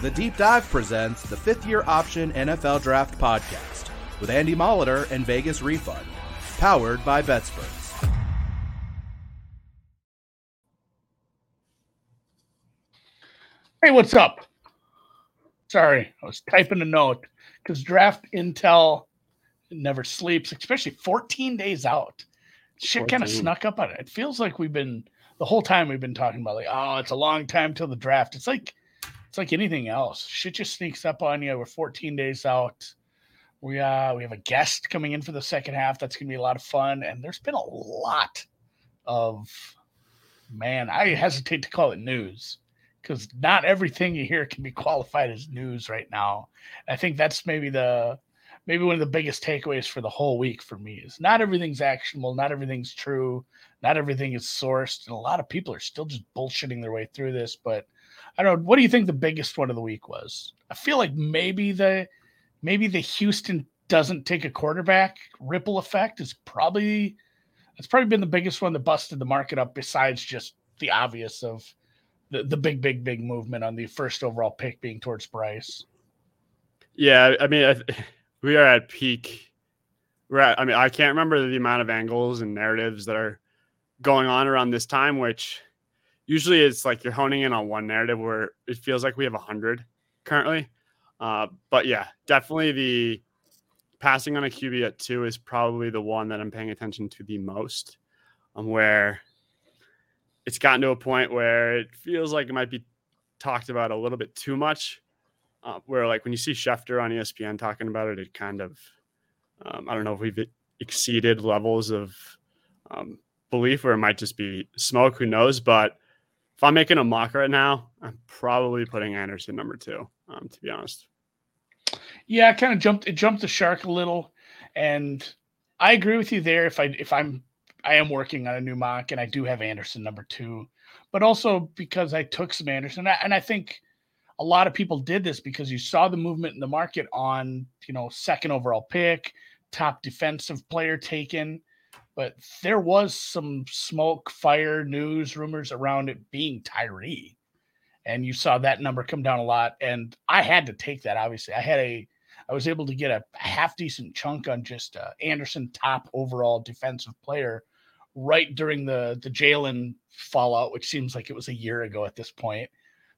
The Deep Dive presents the fifth year option NFL Draft Podcast with Andy Molitor and Vegas Refund, powered by Betsperts. Hey, what's up? Sorry, I was typing a note because draft intel never sleeps, especially 14 days out. Shit kind of snuck up on it. It feels like we've been the whole time we've been talking about like, oh, it's a long time till the draft. It's like it's like anything else. Shit just sneaks up on you. We're 14 days out. We uh we have a guest coming in for the second half. That's gonna be a lot of fun. And there's been a lot of man, I hesitate to call it news because not everything you hear can be qualified as news right now. I think that's maybe the maybe one of the biggest takeaways for the whole week for me is not everything's actionable, not everything's true, not everything is sourced, and a lot of people are still just bullshitting their way through this. But I don't know. What do you think the biggest one of the week was? I feel like maybe the maybe the Houston doesn't take a quarterback ripple effect is probably it's probably been the biggest one that busted the market up besides just the obvious of the, the big big big movement on the first overall pick being towards Bryce. Yeah, I mean, I, we are at peak. At, I mean, I can't remember the amount of angles and narratives that are going on around this time, which usually it's like you're honing in on one narrative where it feels like we have a hundred currently. Uh, but yeah, definitely the passing on a QB at two is probably the one that I'm paying attention to the most. Um, where it's gotten to a point where it feels like it might be talked about a little bit too much. Uh, where like when you see Schefter on ESPN talking about it, it kind of um, I don't know if we've exceeded levels of um, belief, or it might just be smoke. Who knows? But if I'm making a mock right now, I'm probably putting Anderson number two. Um, to be honest. Yeah, I kind of jumped. It jumped the shark a little, and I agree with you there. If I if I'm I am working on a new mock, and I do have Anderson number two, but also because I took some Anderson, and I think a lot of people did this because you saw the movement in the market on you know second overall pick, top defensive player taken, but there was some smoke, fire, news, rumors around it being Tyree, and you saw that number come down a lot, and I had to take that. Obviously, I had a I was able to get a half decent chunk on just uh, Anderson top overall defensive player right during the the Jalen fallout, which seems like it was a year ago at this point.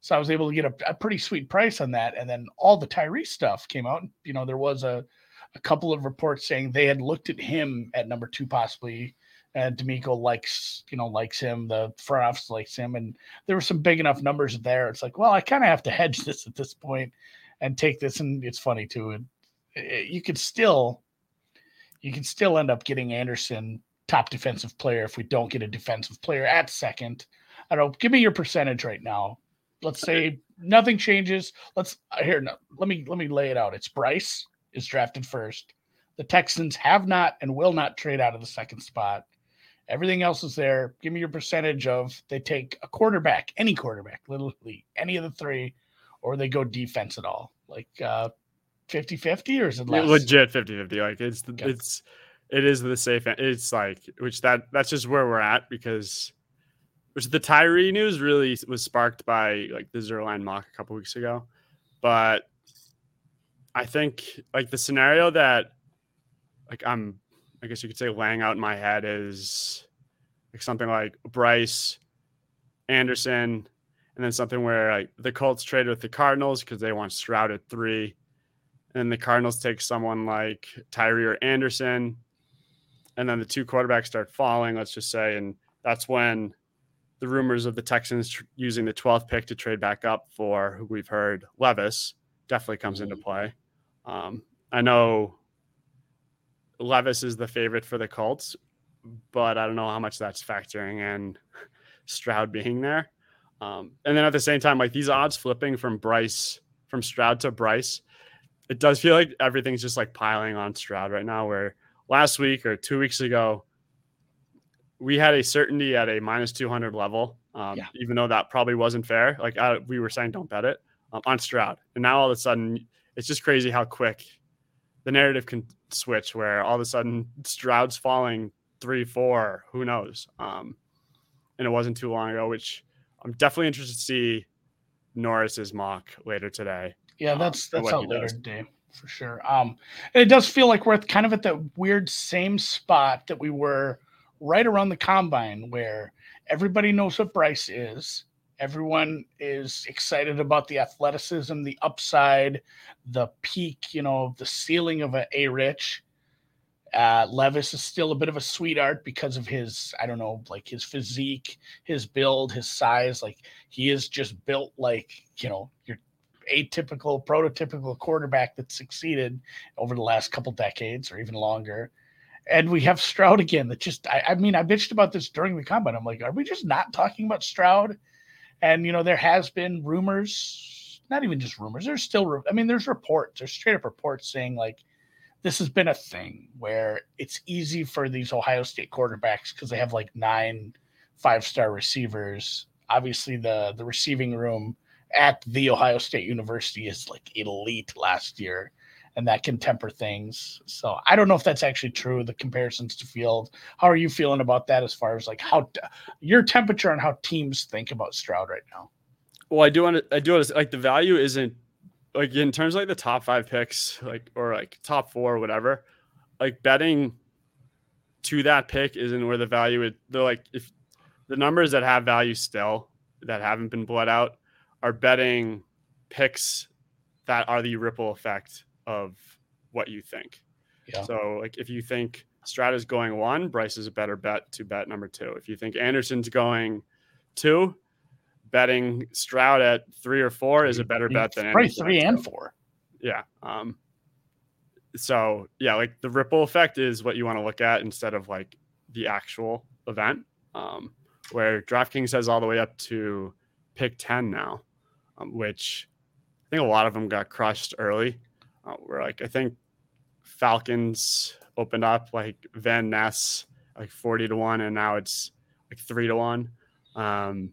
So I was able to get a, a pretty sweet price on that. And then all the Tyree stuff came out. You know, there was a, a couple of reports saying they had looked at him at number two, possibly. And DeMeco likes, you know, likes him. The front office likes him, and there were some big enough numbers there. It's like, well, I kind of have to hedge this at this point and take this. And it's funny too. And you could still, you can still end up getting Anderson top defensive player if we don't get a defensive player at second. I don't give me your percentage right now. Let's say nothing changes. Let's here. No, let me let me lay it out. It's Bryce is drafted first. The Texans have not and will not trade out of the second spot. Everything else is there. Give me your percentage of they take a quarterback, any quarterback, literally any of the three, or they go defense at all. Like uh 50 50 or is it less? legit 50 50 like it's okay. it's it is the safe it's like which that that's just where we're at because which the Tyree news really was sparked by like the Zierlein mock a couple weeks ago. But I think like the scenario that like I'm I guess you could say laying out in my head is like something like Bryce, Anderson, and then something where like the Colts trade with the Cardinals because they want Stroud at three. And the Cardinals take someone like Tyree or Anderson. And then the two quarterbacks start falling, let's just say. And that's when the rumors of the Texans tr- using the 12th pick to trade back up for who we've heard Levis definitely comes into mm-hmm. play. Um, I know Levis is the favorite for the Colts, but I don't know how much that's factoring in Stroud being there. Um, and then at the same time, like these odds flipping from Bryce, from Stroud to Bryce, it does feel like everything's just like piling on Stroud right now. Where last week or two weeks ago, we had a certainty at a minus 200 level, um, yeah. even though that probably wasn't fair. Like uh, we were saying, don't bet it um, on Stroud. And now all of a sudden, it's just crazy how quick the narrative can switch where all of a sudden Stroud's falling three, four, who knows? Um, and it wasn't too long ago, which I'm definitely interested to see Norris's mock later today. Yeah, that's um, that's out later today for sure. Um, and it does feel like we're kind of at that weird same spot that we were right around the combine, where everybody knows what Bryce is. Everyone is excited about the athleticism, the upside, the peak, you know, the ceiling of a A Rich. Uh, Levis is still a bit of a sweetheart because of his, I don't know, like his physique, his build, his size. Like he is just built like, you know, your atypical, prototypical quarterback that succeeded over the last couple decades or even longer. And we have Stroud again that just, I, I mean, I bitched about this during the combine. I'm like, are we just not talking about Stroud? And, you know, there has been rumors, not even just rumors, there's still, I mean, there's reports, there's straight up reports saying like, this has been a thing where it's easy for these Ohio State quarterbacks because they have like nine five star receivers. Obviously, the the receiving room at the Ohio State University is like elite last year, and that can temper things. So I don't know if that's actually true. The comparisons to field. How are you feeling about that as far as like how your temperature on how teams think about Stroud right now? Well, I do want to. I do want to like the value isn't like in terms of like the top five picks, like or like top four or whatever, like betting to that pick isn't where the value is. They're like if the numbers that have value still that haven't been bled out are betting picks that are the ripple effect of what you think. Yeah. So like if you think Stroud is going one, Bryce is a better bet to bet number two. If you think Anderson's going two, betting Stroud at three or four is a better bet than probably three and four. Yeah. Um, so yeah, like the ripple effect is what you want to look at instead of like the actual event. Um, where DraftKings has all the way up to pick 10 now, um, which I think a lot of them got crushed early. Uh, where like I think Falcons opened up like Van Ness like 40 to 1 and now it's like 3 to 1. Um,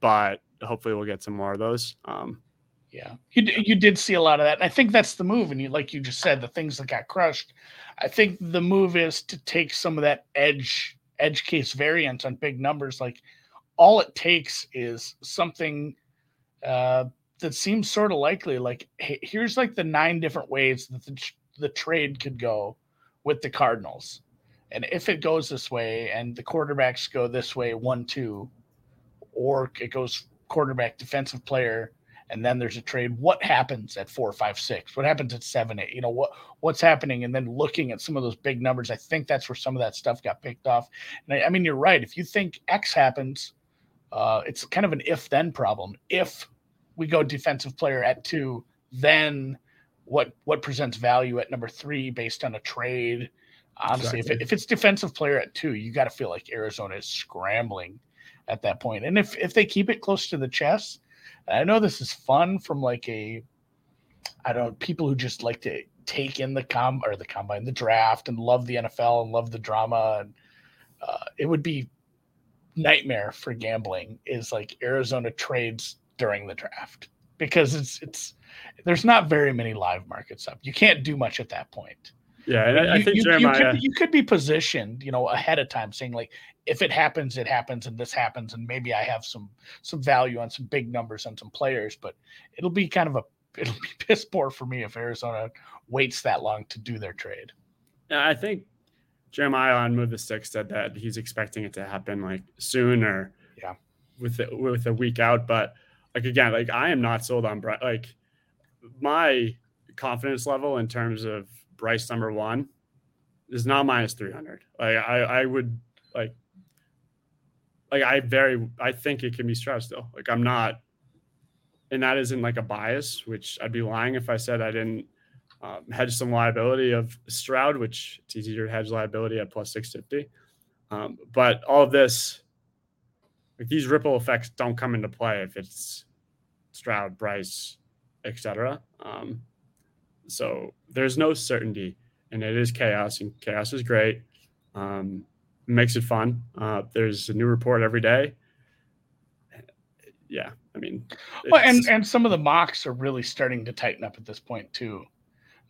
but hopefully we'll get some more of those. Um, yeah, you you did see a lot of that, and I think that's the move. And you, like you just said, the things that got crushed. I think the move is to take some of that edge edge case variant on big numbers. Like all it takes is something uh, that seems sort of likely. Like hey, here's like the nine different ways that the, the trade could go with the Cardinals, and if it goes this way, and the quarterbacks go this way, one two or it goes quarterback, defensive player, and then there's a trade. What happens at four, five, six? What happens at seven, eight? You know what what's happening, and then looking at some of those big numbers. I think that's where some of that stuff got picked off. And I, I mean, you're right. If you think X happens, uh, it's kind of an if then problem. If we go defensive player at two, then what what presents value at number three based on a trade? Honestly, exactly. if, it, if it's defensive player at two, you got to feel like Arizona is scrambling at that point. And if if they keep it close to the chest, I know this is fun from like a I don't know, people who just like to take in the com or the combine, the draft and love the NFL and love the drama and uh, it would be nightmare for gambling is like Arizona trades during the draft because it's it's there's not very many live markets up. You can't do much at that point. Yeah, I, I think you, Jeremiah... you, could, you could be positioned, you know, ahead of time, saying like, if it happens, it happens, and this happens, and maybe I have some some value on some big numbers on some players, but it'll be kind of a it'll be piss poor for me if Arizona waits that long to do their trade. Yeah, I think Jeremiah on Move the Stick said that he's expecting it to happen like soon or yeah, with the, with a week out. But like again, like I am not sold on Bryce. like my confidence level in terms of Bryce number one is not minus 300. Like I, I would like, like I very, I think it can be Stroud still. Like I'm not, and that isn't like a bias, which I'd be lying if I said I didn't um, hedge some liability of Stroud, which it's easier to hedge liability at plus 650. Um, but all of this, like these ripple effects don't come into play if it's Stroud, Bryce, etc. Um, so there's no certainty, and it is chaos, and chaos is great. Um, makes it fun. Uh, there's a new report every day. Yeah, I mean, well, and and some of the mocks are really starting to tighten up at this point too.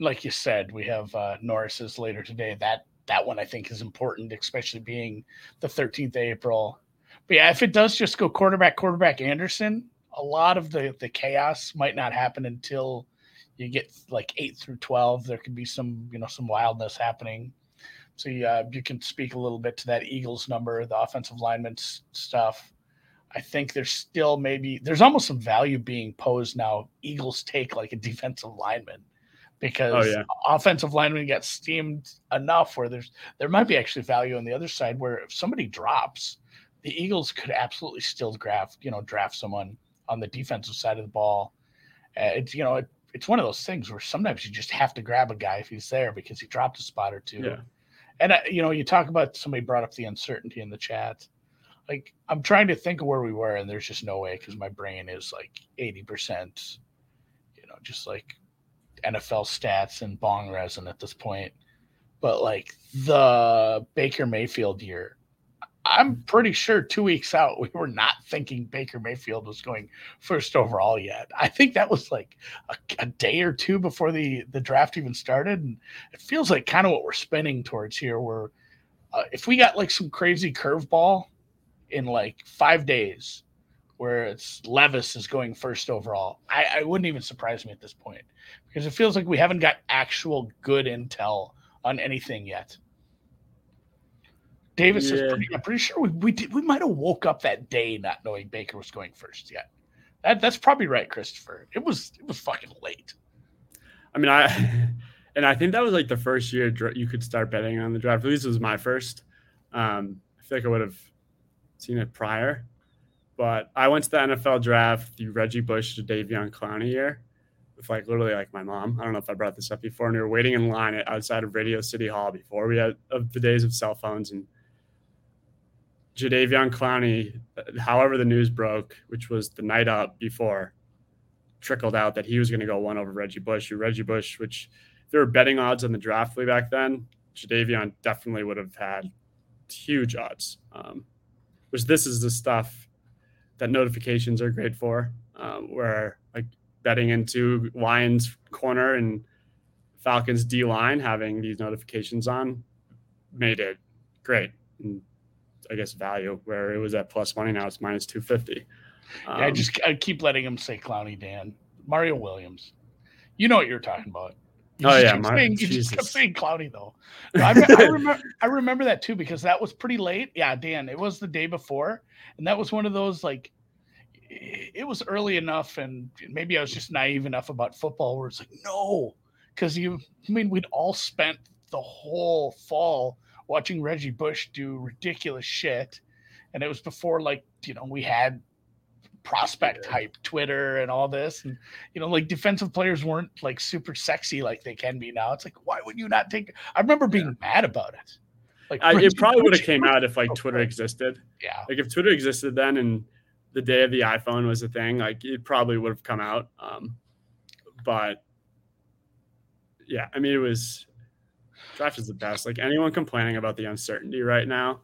Like you said, we have uh, Norris's later today. That that one I think is important, especially being the 13th of April. But yeah, if it does just go quarterback, quarterback Anderson, a lot of the the chaos might not happen until you get like eight through twelve. There could be some you know some wildness happening. So uh, you can speak a little bit to that Eagles number, the offensive lineman stuff. I think there's still maybe there's almost some value being posed now. Eagles take like a defensive lineman because oh, yeah. offensive linemen get steamed enough where there's there might be actually value on the other side where if somebody drops, the Eagles could absolutely still draft you know draft someone on the defensive side of the ball. Uh, it's you know it, it's one of those things where sometimes you just have to grab a guy if he's there because he dropped a spot or two. Yeah. And uh, you know, you talk about somebody brought up the uncertainty in the chat. Like I'm trying to think of where we were, and there's just no way because my brain is like 80 percent. You know, just like NFL stats and bong resin at this point. But like the Baker Mayfield year, I'm pretty sure two weeks out, we were not thinking Baker Mayfield was going first overall yet. I think that was like a, a, day or two before the, the draft even started. And it feels like kind of what we're spinning towards here, where uh, if we got like some crazy curveball in like five days, where it's Levis is going first overall, I, I wouldn't even surprise me at this point because it feels like we haven't got actual good intel on anything yet. Davis yeah. is pretty, I'm pretty sure we we, did, we might have woke up that day not knowing Baker was going first yet. That that's probably right, Christopher. It was it was fucking late. I mean, I and I think that was like the first year you could start betting on the draft. At least it was my first. Um, I feel like I would have seen it prior, but I went to the NFL draft the Reggie Bush to Davion Clowney year with like literally like my mom. I don't know if I brought this up before, and we were waiting in line outside of Radio City Hall before we had of the days of cell phones and Jadeveon Clowney, however the news broke, which was the night up before, trickled out that he was going to go one over Reggie Bush. Who Reggie Bush, which there were betting odds on the draft way back then, Jadeveon definitely would have had huge odds. Um, which this is the stuff that notifications are great for, um, where like betting into Lions corner and Falcons D line having these notifications on made it great. And I guess value where it was at plus money now it's minus two fifty. Um, yeah, I just I keep letting him say Clowney Dan Mario Williams. You know what you're talking about. You oh yeah, Mar- saying, you just kept saying Clowney though. No, I, I, remember I remember that too because that was pretty late. Yeah, Dan, it was the day before, and that was one of those like it was early enough, and maybe I was just naive enough about football where it's like no, because you I mean we'd all spent the whole fall watching Reggie Bush do ridiculous shit. And it was before like, you know, we had prospect type Twitter and all this. And, you know, like defensive players weren't like super sexy like they can be now. It's like, why would you not take I remember being yeah. mad about it. Like I, it probably would have came out if like Twitter existed. Yeah. Like if Twitter existed then and the day of the iPhone was a thing, like it probably would have come out. Um, but yeah, I mean, it was draft is the best. Like anyone complaining about the uncertainty right now,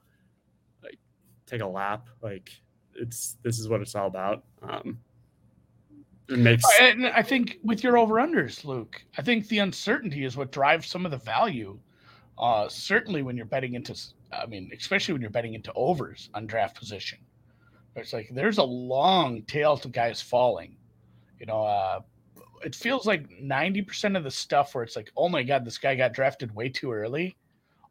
like take a lap. Like it's this is what it's all about. Um, it makes. And I think with your over unders, Luke, I think the uncertainty is what drives some of the value. Uh, certainly when you're betting into, I mean, especially when you're betting into overs on draft position. It's like there's a long tail to guys falling. You know, uh, it feels like 90% of the stuff where it's like, oh my God, this guy got drafted way too early.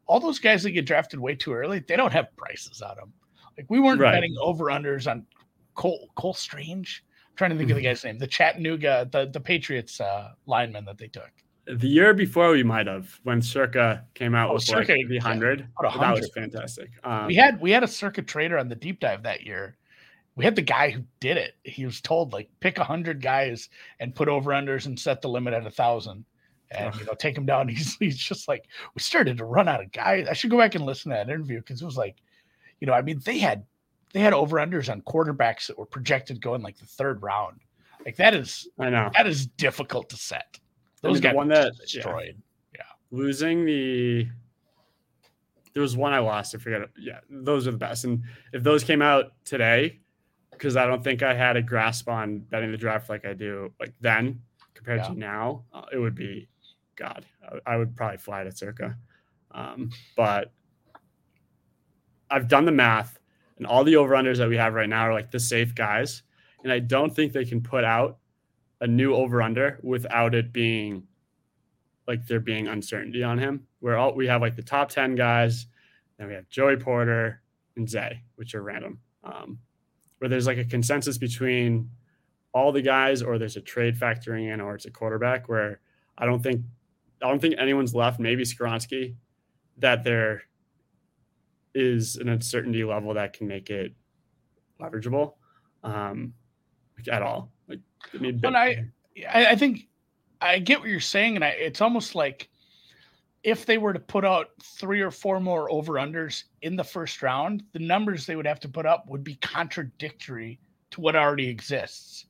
All those guys that get drafted way too early, they don't have prices on them. Like we weren't right. betting over unders on Cole Cole Strange. I'm trying to think of the mm-hmm. guy's name. The Chattanooga, the, the Patriots uh, lineman that they took. The year before we might have when Circa came out oh, with Circa, like the hundred. Yeah, that was fantastic. Um, we had we had a Circa trader on the deep dive that year we had the guy who did it. He was told like pick a hundred guys and put over unders and set the limit at a thousand, and you know take him down. He's he's just like we started to run out of guys. I should go back and listen to that interview because it was like, you know, I mean they had they had over unders on quarterbacks that were projected going like the third round. Like that is I know that is difficult to set. Those guys one that destroyed. Yeah. yeah. Losing the there was one I lost. I forget. Yeah, those are the best. And if those came out today, because I don't think I had a grasp on betting the draft like I do like then compared yeah. to now. Uh, it would be, God, I, I, would probably fly to Circa. Um, but I've done the math, and all the over unders that we have right now are like the safe guys. and I don't think they can put out a new over under without it being like there being uncertainty on him. Where all we have like the top 10 guys, then we have Joey Porter and Zay, which are random. Um, where there's like a consensus between all the guys, or there's a trade factoring in, or it's a quarterback where I don't think I don't think anyone's left, maybe Skoronski, that there is an uncertainty level that can make it leverageable um, at all. Like, I mean, but I, I think I get what you're saying, and I, it's almost like if they were to put out three or four more over unders in the first round, the numbers they would have to put up would be contradictory to what already exists.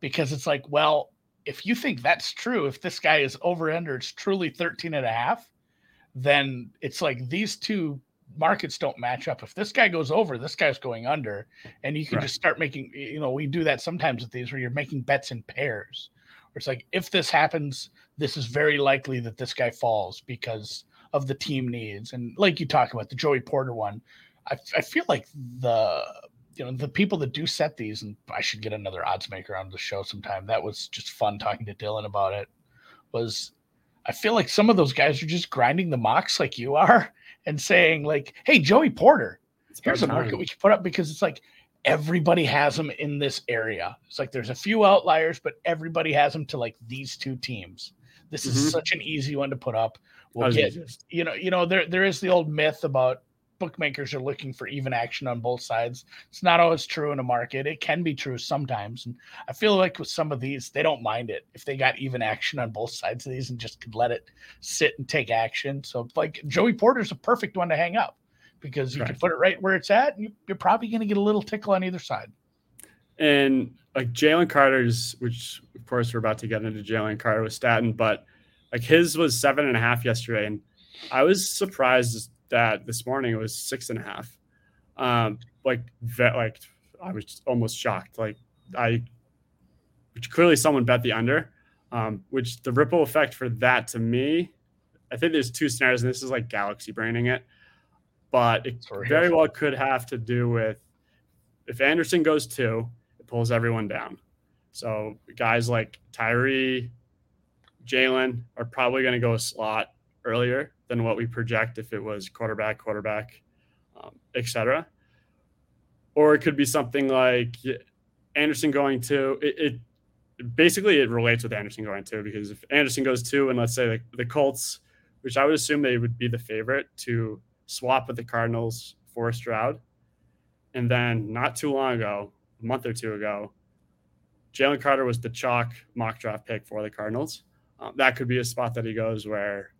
Because it's like, well, if you think that's true, if this guy is over under, it's truly 13 and a half, then it's like these two markets don't match up. If this guy goes over, this guy's going under, and you can right. just start making. You know, we do that sometimes with these where you're making bets in pairs. It's like if this happens, this is very likely that this guy falls because of the team needs. And like you talk about the Joey Porter one, I, I feel like the you know the people that do set these, and I should get another odds maker on the show sometime. That was just fun talking to Dylan about it. Was I feel like some of those guys are just grinding the mocks like you are and saying like, "Hey, Joey Porter, here's a market we can put up," because it's like everybody has them in this area. It's like there's a few outliers, but everybody has them to like these two teams. This is mm-hmm. such an easy one to put up. We'll get, you know, you know, there there is the old myth about bookmakers are looking for even action on both sides. It's not always true in a market. It can be true sometimes. And I feel like with some of these, they don't mind it if they got even action on both sides of these and just could let it sit and take action. So, like Joey Porter's a perfect one to hang up because you right. can put it right where it's at. And you're probably going to get a little tickle on either side. And like Jalen Carter's, which of course we're about to get into Jalen Carter with Staton, but like his was seven and a half yesterday. And I was surprised that this morning it was six and a half. Um, like that, like I was almost shocked. Like I, which clearly someone bet the under. Um, which the ripple effect for that to me, I think there's two scenarios, and this is like galaxy braining it, but it very well could have to do with if Anderson goes two, it pulls everyone down. So guys like Tyree, Jalen are probably going to go a slot earlier than what we project if it was quarterback, quarterback, um, etc. Or it could be something like Anderson going to it, it, Basically, it relates with Anderson going to because if Anderson goes to, and let's say the, the Colts, which I would assume they would be the favorite to swap with the Cardinals for Stroud, and then not too long ago, a month or two ago, Jalen Carter was the chalk mock draft pick for the Cardinals. Um, that could be a spot that he goes where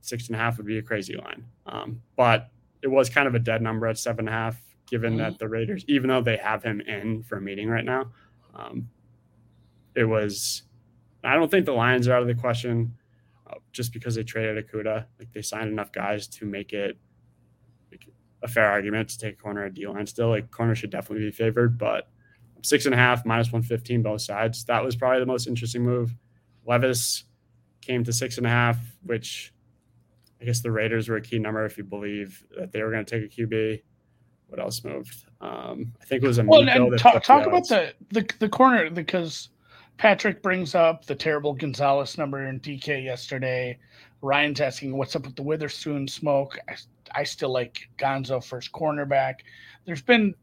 six and a half would be a crazy line. Um, but it was kind of a dead number at seven and a half, given mm-hmm. that the Raiders, even though they have him in for a meeting right now, um, it was. I don't think the Lions are out of the question, just because they traded Okudah. Like they signed enough guys to make it like, a fair argument to take a corner at D line. Still, like corner should definitely be favored, but six and a half minus one fifteen both sides. That was probably the most interesting move. Levis came to six and a half, which I guess the Raiders were a key number if you believe that they were going to take a QB. What else moved? Um, I think it was a well. And talk, talk about the, the the corner because Patrick brings up the terrible Gonzalez number in DK yesterday. Ryan's asking what's up with the Witherspoon smoke. I, I still like Gonzo first cornerback. There's been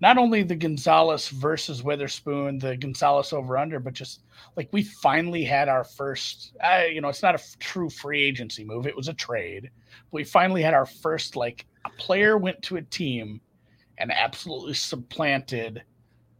not only the Gonzalez versus Witherspoon, the Gonzalez over under, but just like we finally had our first, uh, you know, it's not a f- true free agency move, it was a trade. We finally had our first, like, a player went to a team and absolutely supplanted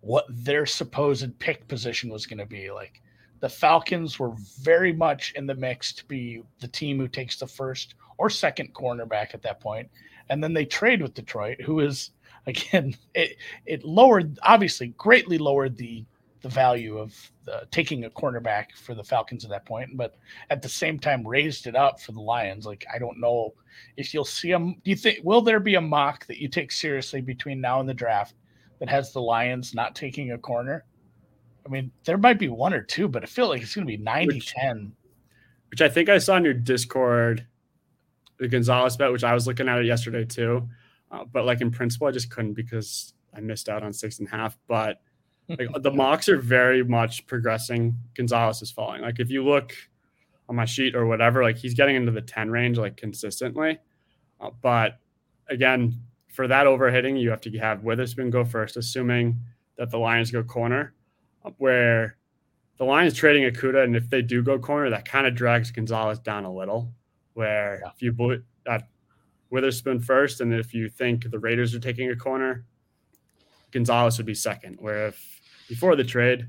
what their supposed pick position was going to be. Like, the Falcons were very much in the mix to be the team who takes the first or second cornerback at that point. And then they trade with Detroit, who is again, it it lowered obviously greatly lowered the the value of the, taking a cornerback for the Falcons at that point, but at the same time raised it up for the Lions. Like I don't know if you'll see them. Do you think will there be a mock that you take seriously between now and the draft that has the Lions not taking a corner? I mean, there might be one or two, but I feel like it's going to be 90 which, 10. Which I think I saw in your Discord, the Gonzalez bet, which I was looking at it yesterday too. Uh, but like in principle, I just couldn't because I missed out on six and a half. But like the mocks are very much progressing. Gonzalez is falling. Like if you look on my sheet or whatever, like he's getting into the 10 range like consistently. Uh, but again, for that overhitting, you have to have Witherspoon go first, assuming that the Lions go corner, uh, where the Lions trading Okudah, and if they do go corner, that kind of drags Gonzalez down a little. Where yeah. if you put that Witherspoon first, and if you think the Raiders are taking a corner, Gonzalez would be second. Where if before the trade,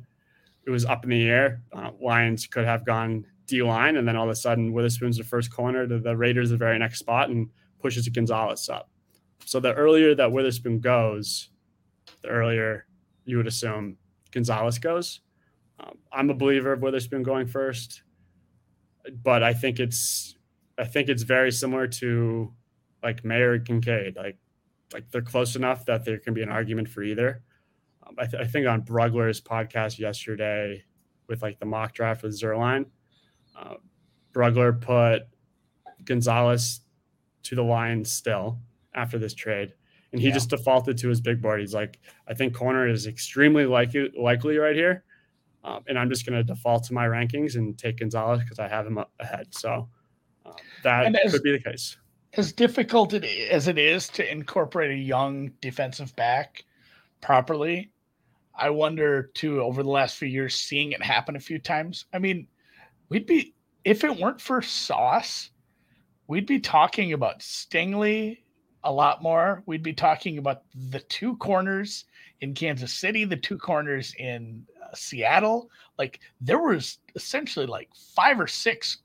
it was up in the air, uh, Lions could have gone D line, and then all of a sudden Witherspoon's the first corner to the Raiders the very next spot and pushes Gonzalez up. So the earlier that Witherspoon goes, the earlier you would assume Gonzalez goes. Um, I'm a believer of Witherspoon going first, but I think it's I think it's very similar to like Mayer and Kincaid. Like like they're close enough that there can be an argument for either. Um, I, th- I, think on Brugler's podcast yesterday with like the mock draft with Zierlein, uh, Brugler put Gonzalez to the line still after this trade. And he yeah. just defaulted to his big board. He's like, I think corner is extremely likely likely right here. Um, and I'm just going to default to my rankings and take Gonzalez because I have him ahead. So um, that as, could be the case. As difficult as it is to incorporate a young defensive back properly, I wonder too over the last few years seeing it happen a few times. I mean, we'd be if it weren't for Sauce, we'd be talking about Stingley a lot more. We'd be talking about the two corners in Kansas City, the two corners in uh, Seattle. Like there was essentially like five or six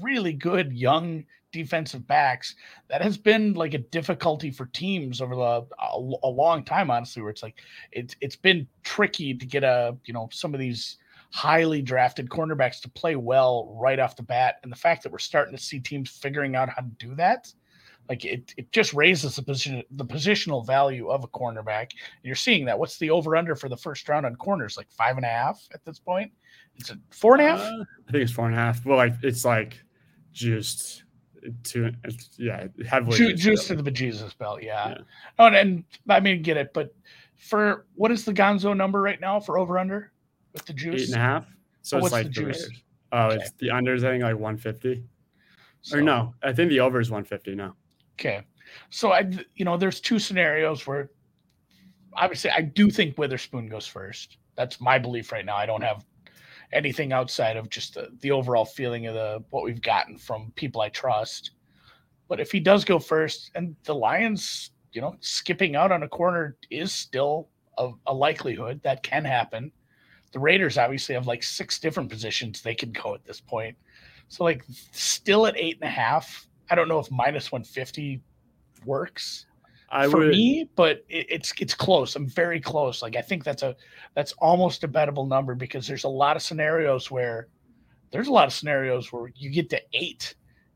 really good young defensive backs that has been like a difficulty for teams over the, a, a, long time honestly where it's like it's it's been tricky to get a you know some of these highly drafted cornerbacks to play well right off the bat and the fact that we're starting to see teams figuring out how to do that like it, it just raises the position, the positional value of a cornerback. And you're seeing that. What's the over under for the first round on corners? Like five and a half at this point. It's a four and a half. Uh, I think it's four and a half. Well, like it's like juiced to yeah, heavily Ju- juiced to the bejesus belt. Yeah. yeah. Oh, and, and I mean, get it, but for what is the Gonzo number right now for over under with the juice? Eight and a half. So oh, it's like the juice. Oh, okay. it's the unders. I think like 150. So, or no, I think the over is 150 now. Okay. So I, you know, there's two scenarios where obviously I do think Witherspoon goes first. That's my belief right now. I don't have anything outside of just the, the overall feeling of the what we've gotten from people I trust. But if he does go first, and the Lions, you know, skipping out on a corner is still a, a likelihood that can happen. The Raiders obviously have like six different positions they can go at this point. So like still at eight and a half, I don't know if minus 150 works I for would, me, but it, it's it's close. I'm very close. Like I think that's a that's almost a bettable number because there's a lot of scenarios where there's a lot of scenarios where you get to eight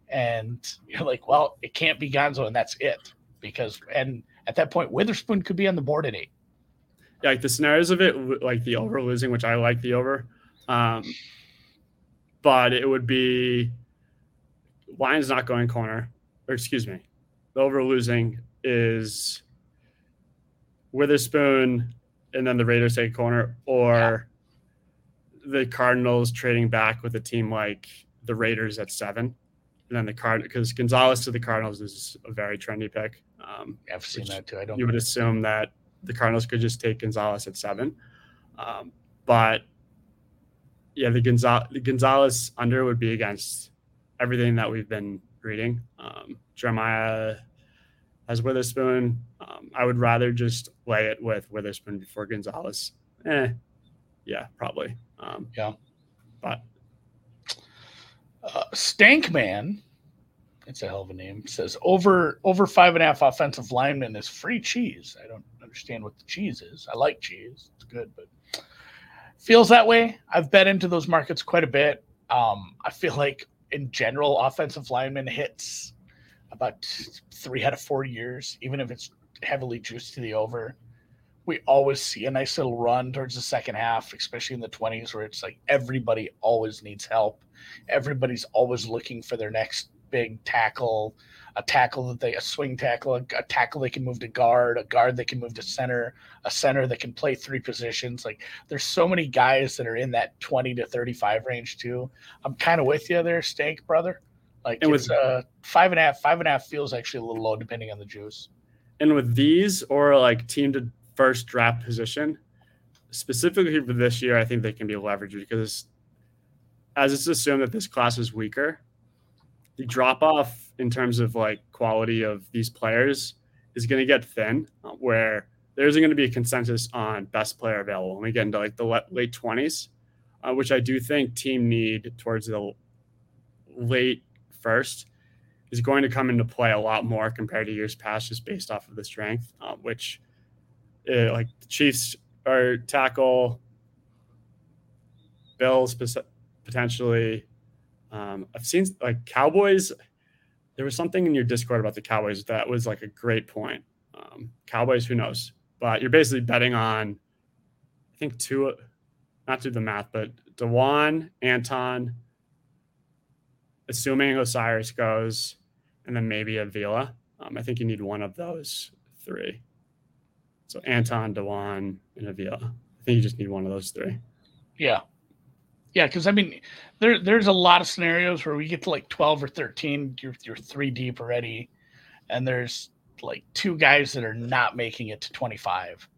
and you're like, well, it can't be Gonzo and that's it because and at that point Witherspoon could be on the board at eight. Yeah, like the scenarios of it, like the over losing, which I like the over, um, but it would be Lions not going corner, or excuse me, the over losing is Witherspoon and then the Raiders take corner, or yeah. the Cardinals trading back with a team like the Raiders at seven. And then the card because Gonzalez to the Cardinals is a very trendy pick. Um, I've seen that too. I don't. You would assume that the Cardinals could just take Gonzalez at seven, um, but yeah, the, the Gonzalez under would be against everything that we've been reading. Um, Jeremiah has Witherspoon. Um, I would rather just lay it with Witherspoon before Gonzalez. Eh, yeah, probably. Um, yeah, but uh, Stankman, it's a hell of a name. Says over over five and a half offensive linemen is free cheese. I don't understand what the cheese is. I like cheese; it's good, but feels that way. I've bet into those markets quite a bit. Um, I feel like in general, offensive lineman hits about three out of four years, even if it's heavily juiced to the over. We always see a nice little run towards the second half, especially in the 20s, where it's like everybody always needs help. Everybody's always looking for their next big tackle, a tackle that they a swing tackle, a, a, tackle they can move to guard, a guard that can move to center, a center that can play three positions. Like there's so many guys that are in that 20 to 35 range too. I'm kind of with you there, Stank brother. Like and it's with, uh five and a half, five and a half feels actually a little low depending on the juice. And with these or like team to first draft position, specifically for this year, I think they can be leveraged because as it's assumed that this class is weaker, the drop off in terms of like quality of these players is going to get thin, uh, where there isn't going to be a consensus on best player available. When we get into like the late twenties, uh, which I do think team need towards the late first is going to come into play a lot more compared to years past, just based off of the strength, uh, which uh, like the Chiefs are tackle, Bills potentially. Um, I've seen like Cowboys. There was something in your Discord about the Cowboys that was like a great point. Um, Cowboys, who knows? But you're basically betting on, I think two, not do the math, but Dawand, Anton, assuming O'Cyrus goes, and then maybe Avila. Um, I think you need one of those three. So Anton, Dawand, and Avila. I think you just need one of those three. Yeah. Yeah, because I mean, there there's a lot of scenarios where we get to like twelve or thirteen, you're you're three deep already, and there's like two guys that are not making it to twenty five.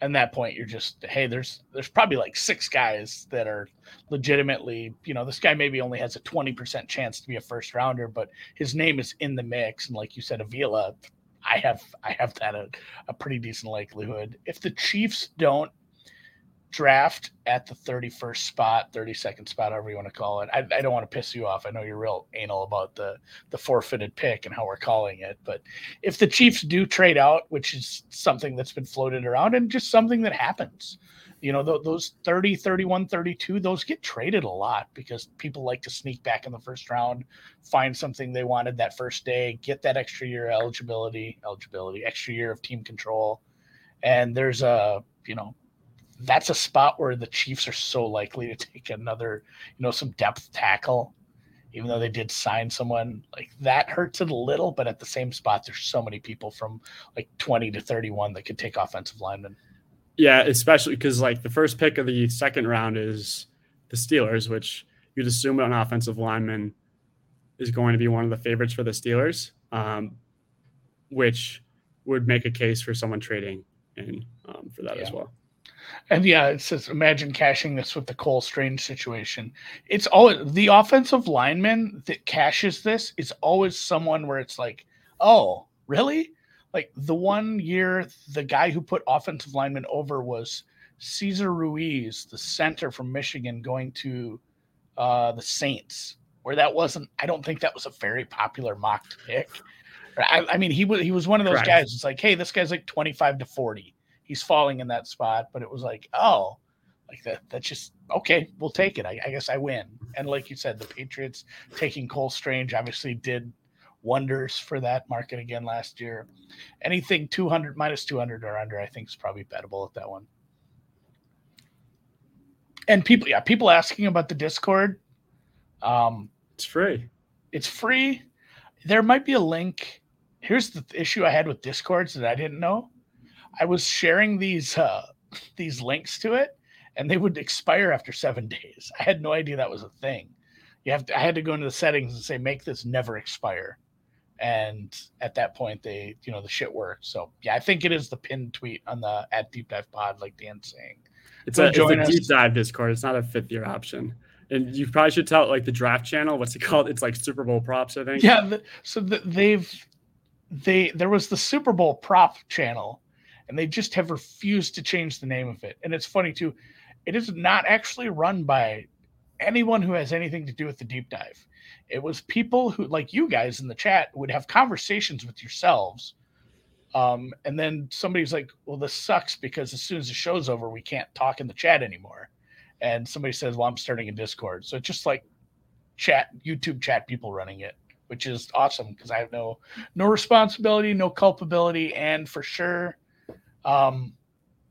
And that point, you're just hey, there's there's probably like six guys that are legitimately, you know, this guy maybe only has a twenty percent chance to be a first rounder, but his name is in the mix, and like you said, Avila, I have I have that a, a pretty decent likelihood. If the Chiefs don't draft at the 31st spot, 32nd spot, however you want to call it. I, I, don't want to piss you off. I know you're real anal about the the forfeited pick and how we're calling it. But if the Chiefs do trade out, which is something that's been floated around and just something that happens, you know, th- those 30, 31, 32, those get traded a lot because people like to sneak back in the first round, find something they wanted that first day, get that extra year of eligibility, eligibility, extra year of team control. And there's a, you know, that's a spot where the Chiefs are so likely to take another, you know, some depth tackle, even though they did sign someone like that hurts it a little, but at the same spot, there's so many people from like 20 to 31 that could take offensive linemen. Yeah, especially because like the first pick of the second round is the Steelers, which you'd assume an offensive lineman is going to be one of the favorites for the Steelers, um, which would make a case for someone trading in um, for that yeah. as well. And yeah, it says imagine cashing this with the Cole Strange situation. It's always the offensive lineman that cashes this is always someone where it's like, oh, really? Like the one year, the guy who put offensive lineman over was Cesar Ruiz, the center from Michigan, going to uh, the Saints, where that wasn't. I don't think that was a very popular mock pick. I, I mean, he was he was one of those guys. It's like, hey, this guy's like twenty five to forty he's falling in that spot. But it was like, oh, like that. That's just okay. We'll take it. I, I guess I win. And like you said, the Patriots taking Cole Strange obviously did wonders for that market again last year. Anything 200 minus 200 or under, I think is probably bettable at that one. And people, yeah, people asking about the Discord. Um, it's free. It's free. There might be a link. Here's the issue I had with Discords that I didn't know. I was sharing these uh, these links to it, and they would expire after seven days. I had no idea that was a thing. You have to, I had to go into the settings and say make this never expire, and at that point they you know the shit worked. So yeah, I think it is the pinned tweet on the at Deep Dive Pod, like Dan's saying. It's so a, it's a deep dive Discord. It's not a fifth year option and you probably should tell like the draft channel what's it called it's like super bowl props i think yeah the, so the, they've they there was the super bowl prop channel and they just have refused to change the name of it. And it's funny too, it is not actually run by anyone who has anything to do with the deep dive. It was people who, like you guys in the chat, would have conversations with yourselves. Um, and then somebody's like, well, this sucks because as soon as the show's over, we can't talk in the chat anymore. And somebody says, well, I'm starting a Discord. So it's just like chat, YouTube chat people running it, which is awesome because I have no no responsibility, no culpability, and for sure um,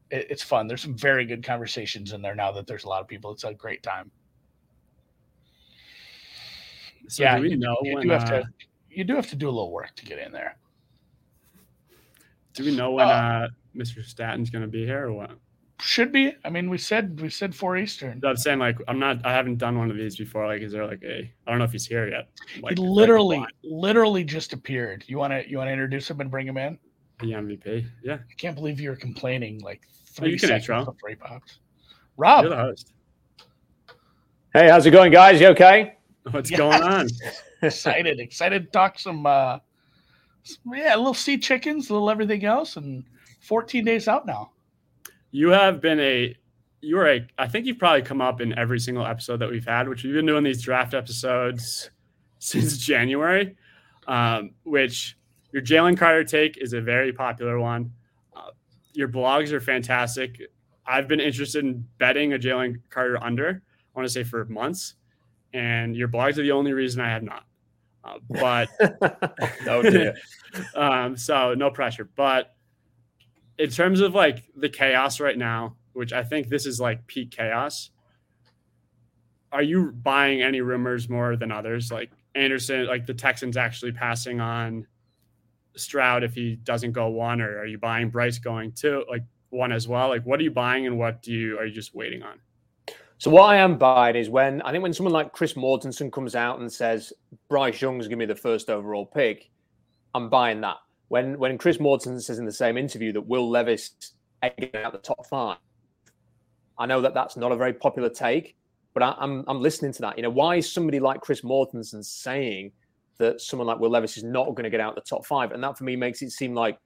it, it's fun. There's some very good conversations in there now that there's a lot of people. It's a great time. So yeah, do we you, know you when? do have uh, to you do have to do a little work to get in there. do we know when Uh, uh, Mr. Staton's going to be here or what? Should be. I mean, we said we said four Eastern. I'm saying like I'm not. I haven't done one of these before. Like, is there like a? I don't know if he's here yet. Like, he literally, what? literally just appeared. You want to you want to introduce him and bring him in? The MVP. Yeah, I can't believe you're complaining like Oh, three you can seconds intro. before he popped. Rob, you're the host. Hey, how's it going, guys? You okay? What's Yes. going on? excited, excited to talk some. uh some- Yeah, a little sea chickens, a little everything else, and 14 days out now. You have been a. You are a. I think you've probably come up in every single episode that we've had, which we've been doing these draft episodes since January. Um, which your Jalen Carter take is a very popular one. Uh, your blogs are fantastic. I've been interested in betting a Jalen Carter under. I want to say for months, and your blogs are the only reason I have not. Uh, but oh um, so no pressure. But in terms of like the chaos right now, which I think this is like peak chaos, are you buying any rumors more than others? Like Anderson, like the Texans actually passing on Stroud if he doesn't go one, or are you buying Bryce going two, like one as well? Like what are you buying and what do you are you just waiting on? So what I am buying is when I think when someone like Chris Mortensen comes out and says Bryce Young's gonna be the first overall pick, I'm buying that. When when Chris Mortensen says in the same interview that Will Levis getting out the top five, I know that that's not a very popular take, but I, I'm I'm listening to that. You know, why is somebody like Chris Mortensen saying that someone like Will Levis is not going to get out the top five? And that for me makes it seem like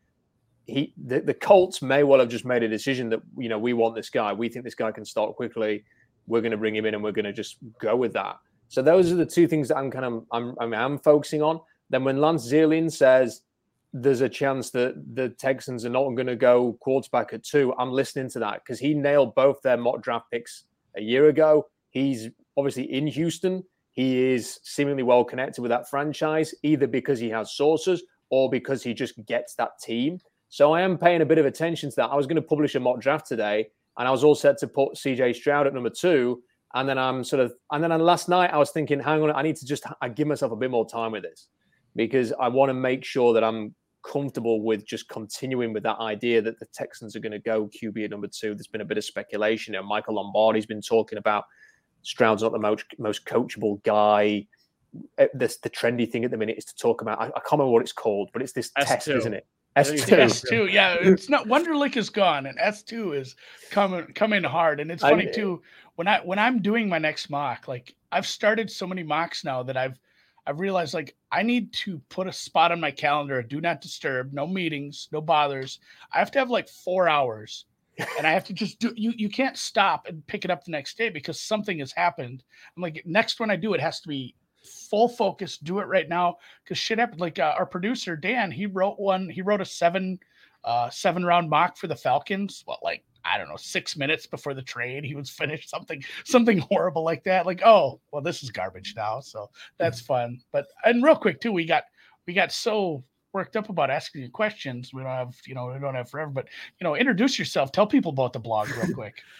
he the, the Colts may well have just made a decision that you know we want this guy, we think this guy can start quickly we're going to bring him in and we're going to just go with that. So those are the two things that I'm kind of I'm I'm, I'm focusing on. Then when Lance Zierlein says there's a chance that the Texans are not going to go quarterback at two, I'm listening to that because he nailed both their mock draft picks a year ago. He's obviously in Houston. He is seemingly well connected with that franchise, either because he has sources or because he just gets that team. So I am paying a bit of attention to that. I was going to publish a mock draft today and I was all set to put CJ Stroud at number two. And then I'm sort of, and then last night I was thinking, hang on, I need to just I give myself a bit more time with this because I want to make sure that I'm comfortable with just continuing with that idea that the Texans are going to go QB at number two. There's been a bit of speculation. Know, Michael Lombardi's been talking about Stroud's not the most most coachable guy. Uh, This the trendy thing at the minute is to talk about. I, I can't remember what it's called, but it's this S2. test, isn't it? I S two. S2. S two, yeah, it's not Wonderlic is gone, and S two is coming coming hard. And it's I- funny too when I when I'm doing my next mock, like I've started so many mocks now that I've I've realized like I need to put a spot on my calendar, do not disturb, no meetings, no bothers. I have to have like four hours, and I have to just do. You you can't stop and pick it up the next day because something has happened. I'm like next when I do it has to be full focus. Do it right now because shit happened. Like uh, our producer Dan, he wrote one. He wrote a seven uh seven round mock for the Falcons. What like I don't know, six minutes before the trade, he was finished something something horrible like that. Like, oh, well, this is garbage now. So that's fun. But and real quick too, we got we got so worked up about asking you questions. We don't have, you know, we don't have forever, but you know, introduce yourself. Tell people about the blog real quick.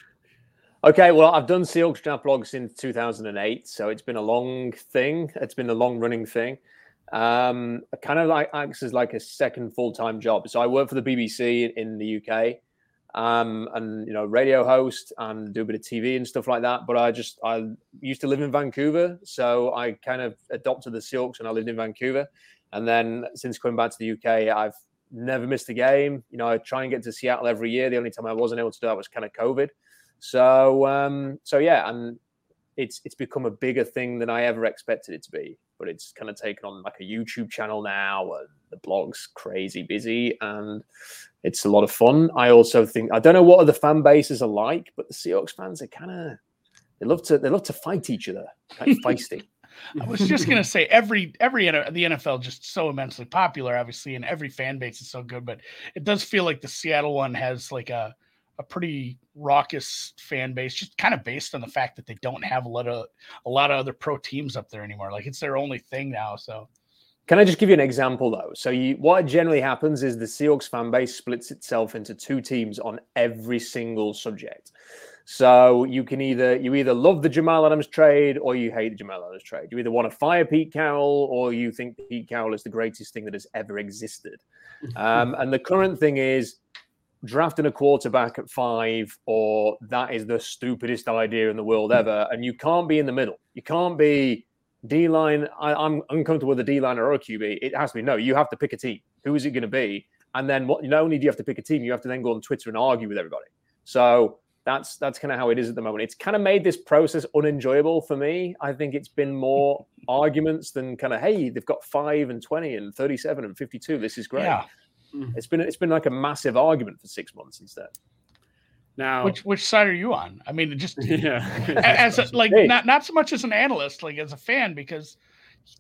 Okay, well, I've done Seahawks Draft Blog since 2008, so it's been a long thing. It's been a long running thing. Um, kind of like acts as like a second full time job. So I work for the BBC in the UK, um, and you know, radio host and do a bit of TV and stuff like that. But I just I used to live in Vancouver, so I kind of adopted the Seahawks and I lived in Vancouver, and then since coming back to the UK, I've never missed a game. You know, I try and get to Seattle every year. The only time I wasn't able to do that was kind of COVID. So um, so yeah, and it's it's become a bigger thing than I ever expected it to be. But it's kind of taken on like a YouTube channel now, and the blog's crazy busy, and it's a lot of fun. I also think I don't know what other fan bases are like, but the Seahawks fans are kind of they love to they love to fight each other, kind of feisty. I was just gonna say every every the NFL just so immensely popular, obviously, and every fan base is so good. But it does feel like the Seattle one has like a a pretty raucous fan base, just kind of based on the fact that they don't have a lot of a lot of other pro teams up there anymore. Like it's their only thing now. So Can I just give you an example though? So you, what generally happens is the Seahawks fan base splits itself into two teams on every single subject. So you can either you either love the Jamal Adams trade or you hate the Jamal Adams trade. You either want to fire Pete Carroll or you think Pete Carroll is the greatest thing that has ever existed. Um, and the current thing is drafting a quarterback at five, or that is the stupidest idea in the world ever. And you can't be in the middle. You can't be D line. I'm uncomfortable with a D line or a QB. It has to be no. You have to pick a team. Who is it going to be? And then what? Not only do you have to pick a team, you have to then go on Twitter and argue with everybody. So that's that's kind of how it is at the moment. It's kind of made this process unenjoyable for me. I think it's been more arguments than kind of hey, they've got five and twenty and thirty-seven and fifty-two. This is great. Yeah. Hmm. It's been it's been like a massive argument for six months instead. Now, which which side are you on? I mean, just yeah, as a, like hey. not not so much as an analyst, like as a fan, because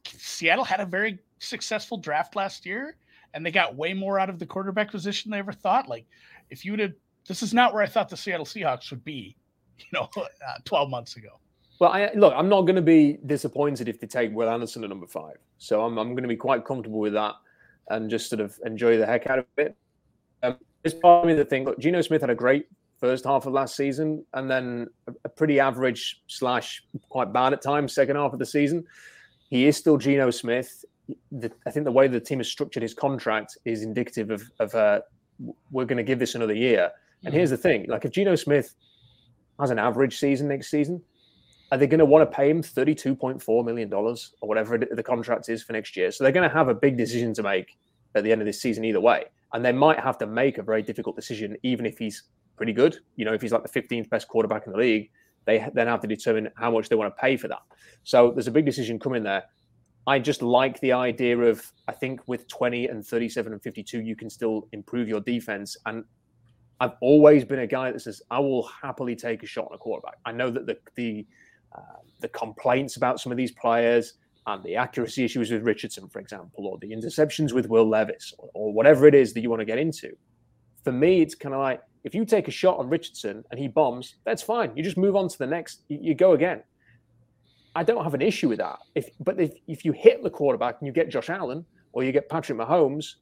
Seattle had a very successful draft last year, and they got way more out of the quarterback position than they ever thought. Like, if you would have this is not where I thought the Seattle Seahawks would be, you know, uh, 12 months ago. Well, I, look, I'm not going to be disappointed if they take Will Anderson at number five. So I'm, I'm going to be quite comfortable with that and just sort of enjoy the heck out of it. Um, it's part of me that think, look, Geno Smith had a great first half of last season and then a, a pretty average slash quite bad at times second half of the season. He is still Geno Smith. The, I think the way the team has structured his contract is indicative of, of uh, we're going to give this another year. And here's the thing: like if Geno Smith has an average season next season, are they going to want to pay him thirty-two point four million dollars or whatever the contract is for next year? So they're going to have a big decision to make at the end of this season either way, and they might have to make a very difficult decision, even if he's pretty good. You know, if he's like the fifteenth best quarterback in the league, they then have to determine how much they want to pay for that. So there's a big decision coming there. I just like the idea of I think with 20 and 37 and 52 you can still improve your defense and I've always been a guy that says I will happily take a shot on a quarterback. I know that the the uh, the complaints about some of these players and the accuracy issues with Richardson, for example, or the interceptions with Will Levis, or, or whatever it is that you want to get into. For me, it's kind of like if you take a shot on Richardson and he bombs, that's fine. You just move on to the next. You, you go again. I don't have an issue with that. If but if, if you hit the quarterback and you get Josh Allen or you get Patrick Mahomes,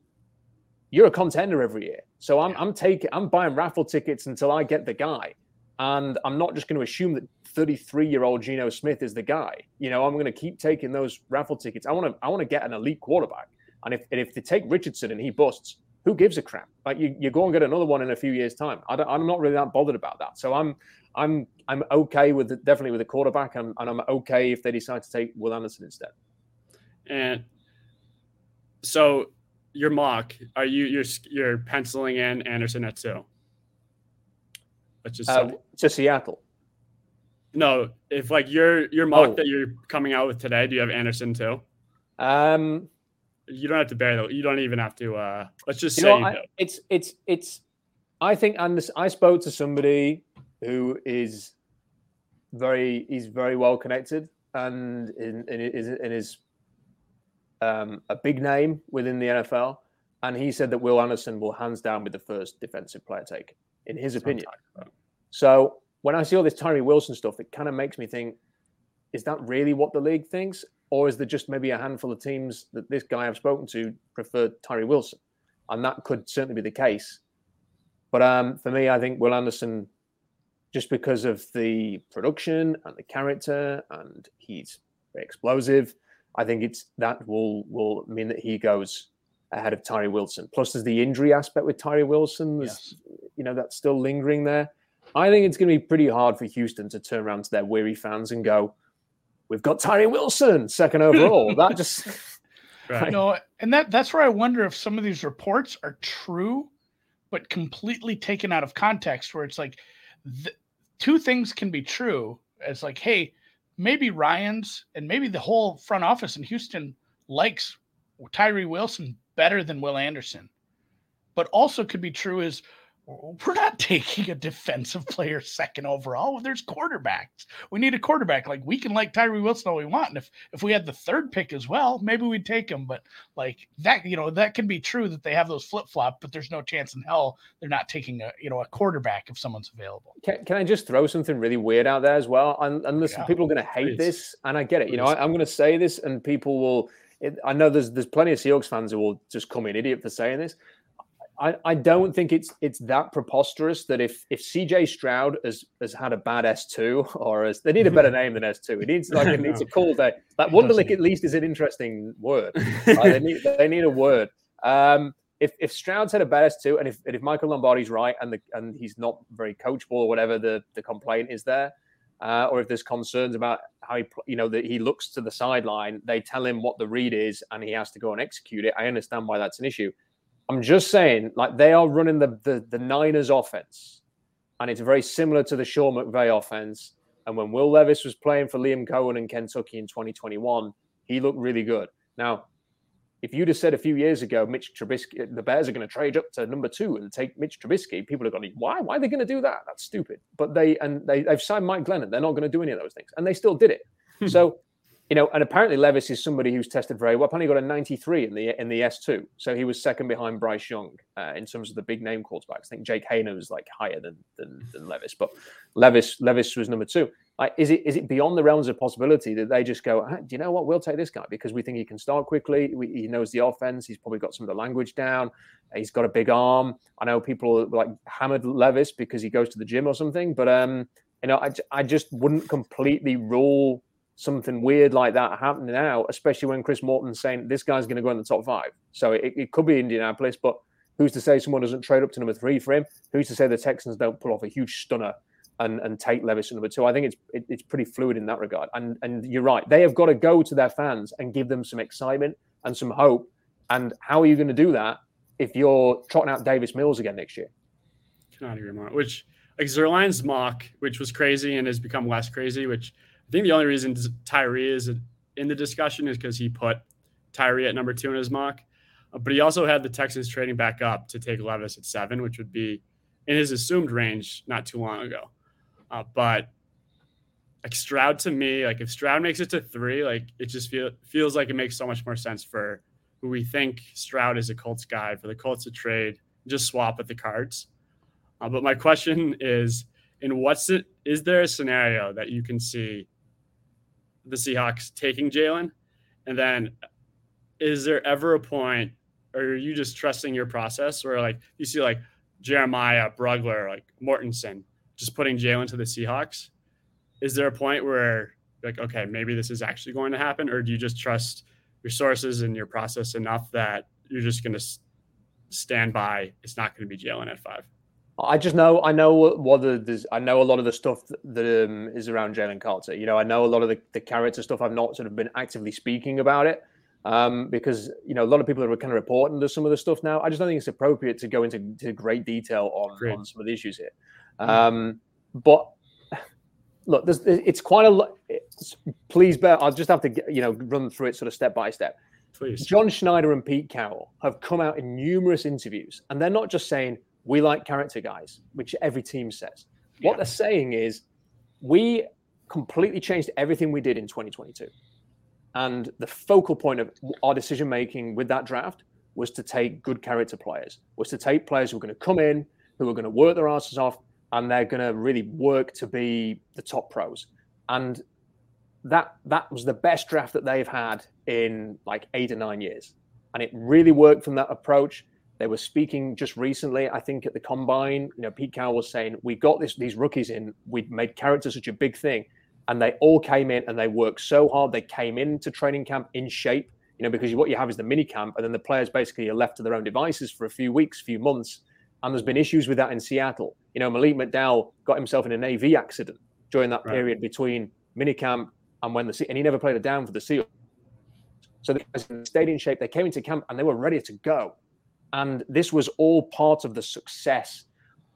you're a contender every year. So I'm, I'm taking, I'm buying raffle tickets until I get the guy. And I'm not just going to assume that 33 year old Geno Smith is the guy. You know, I'm going to keep taking those raffle tickets. I want to, I want to get an elite quarterback. And if, if they take Richardson and he busts, who gives a crap? Like you, you go and get another one in a few years' time. I am not really that bothered about that. So I'm, I'm, I'm okay with the, definitely with the quarterback, and, and I'm okay if they decide to take Will Anderson instead. And so your mock, are you you're you're penciling in Anderson at two? Let's just uh, to Seattle. No, if like your your mock oh. that you're coming out with today, do you have Anderson too? Um, you don't have to bear though. You don't even have to. uh Let's just say I, it's it's it's. I think Anderson. I spoke to somebody who is very he's very well connected and in in, in, in his um, a big name within the NFL, and he said that Will Anderson will hands down be the first defensive player taken, in his opinion. So when I see all this Tyree Wilson stuff, it kind of makes me think: Is that really what the league thinks, or is there just maybe a handful of teams that this guy I've spoken to prefer Tyree Wilson, and that could certainly be the case. But um, for me, I think Will Anderson, just because of the production and the character, and he's very explosive I think it's that will will mean that he goes ahead of Tyree Wilson. Plus, there's the injury aspect with Tyree Wilson. There's, yes. you know, that's still lingering there. I think it's going to be pretty hard for Houston to turn around to their weary fans and go, "We've got Tyree Wilson second overall." that just right. no, and that that's where I wonder if some of these reports are true, but completely taken out of context. Where it's like, the, two things can be true. It's like, hey, maybe Ryan's and maybe the whole front office in Houston likes Tyree Wilson better than Will Anderson. But also could be true is we're not taking a defensive player second overall. There's quarterbacks. We need a quarterback. Like we can like Tyree Wilson all we want. And if if we had the third pick as well, maybe we'd take him. But like that, you know, that can be true that they have those flip flop, but there's no chance in hell they're not taking a you know a quarterback if someone's available. Can, can I just throw something really weird out there as well? And, and listen, yeah. people are going to hate this, and I get it. You know, I, I'm going to say this, and people will it, I know there's there's plenty of Seahawks fans who will just call me an idiot for saying this. I, I don't think it's it's that preposterous that if if CJ Stroud has has had a bad S two or as they need a better name than S two, it needs like it needs a cool day. Like Wonderlic at least is an interesting word. Like, they need they need a word. Um, if if Stroud's had a bad S two, and if and if Michael Lombardi's right, and the and he's not very coachable or whatever the the complaint is there, uh, or if there's concerns about how he you know that he looks to the sideline, they tell him what the read is, and he has to go and execute it. I understand why that's an issue I'm just saying, like they are running the, the, the Niners offense, and it's very similar to the Sean McVay offense. And when Will Levis was playing for Liam Coen in Kentucky in 2021, he looked really good. Now, if you'd have said a few years ago, Mitch Trubisky, the Bears are going to trade up to number two and take Mitch Trubisky, people are going, to why? Why are they going to do that? That's stupid. But they and they, they've signed Mike Glennon. They're not going to do any of those things, and they still did it. Hmm. so you know, and apparently Levis is somebody who's tested very well. Apparently got a 93 in the in the S2, so he was second behind Bryce Young uh, in terms of the big name quarterbacks. I think Jake Haener was like higher than, than, than Levis, but Levis Levis was number two. Like, is it is it beyond the realms of possibility that they just go, ah, do you know what? We'll take this guy because we think he can start quickly. We, he knows the offense. He's probably got some of the language down. He's got a big arm. I know people like hammered Levis because he goes to the gym or something, but um, you know, I, I just wouldn't completely rule something weird like that happening now, especially when Chris Morton's saying this guy's going to go in the top five. So it, it could be Indianapolis, but who's to say someone doesn't trade up to number three for him? Who's to say the Texans don't pull off a huge stunner and, and take Levis to number two? I think it's it, it's pretty fluid in that regard. And and you're right, they have got to go to their fans and give them some excitement and some hope. And how are you going to do that if you're trotting out Davis Mills again next year? Cannot agree more. Which like Zierlein's mock, which was crazy and has become less crazy, which I think the only reason Tyree is in the discussion is because he put Tyree at number two in his mock. Uh, but he also had the Texans trading back up to take Levis at seven, which would be in his assumed range not too long ago. Uh, but like Stroud to me, like if Stroud makes it to three, like it just feel, feels like it makes so much more sense for who we think Stroud is a Colts guy for the Colts to trade, just swap with the cards. Uh, but my question is, in what's it? Is there a scenario that you can see the Seahawks taking Jalen? And then is there ever a point, or are you just trusting your process where like you see like Jeremiah, Brugler, like Mortensen, just putting Jalen to the Seahawks? Is there a point where like, okay, maybe this is actually going to happen, or do you just trust your sources and your process enough that you're just going to stand by? It's not going to be Jalen at five. I just know I know what the I know a lot of the stuff that um, is around Jalen Carter. You know, I know a lot of the, the character stuff. I've not sort of been actively speaking about it um, because you know a lot of people are kind of reporting to some of the stuff now. I just don't think it's appropriate to go into great detail on, on some of the issues here. Um, but look, it's quite a lot. Please bear. I'll just have to you know run through it sort of step by step. Please. John Schneider and Pete Carroll have come out in numerous interviews, and they're not just saying we like character guys, which every team says. What yeah. they're saying is we completely changed everything we did in 2022. And the focal point of our decision making with that draft was to take good character players, was to take players who are going to come in, who are going to work their asses off, and they're going to really work to be the top pros. And that that was the best draft that they've had in like eight or nine years. And it really worked from that approach. They were speaking just recently, I think, at the combine. You know, Pete Carroll was saying, "We got this these rookies in. We made character such a big thing, and they all came in and they worked so hard. They came into training camp in shape. You know, because what you have is the mini camp, and then the players basically are left to their own devices for a few weeks, few months. And there's been issues with that in Seattle. You know, Malik McDowell got himself in an AV accident during that right. period between mini camp and when the and he never played a down for the Seals. So they stayed in shape. They came into camp and they were ready to go. And this was all part of the success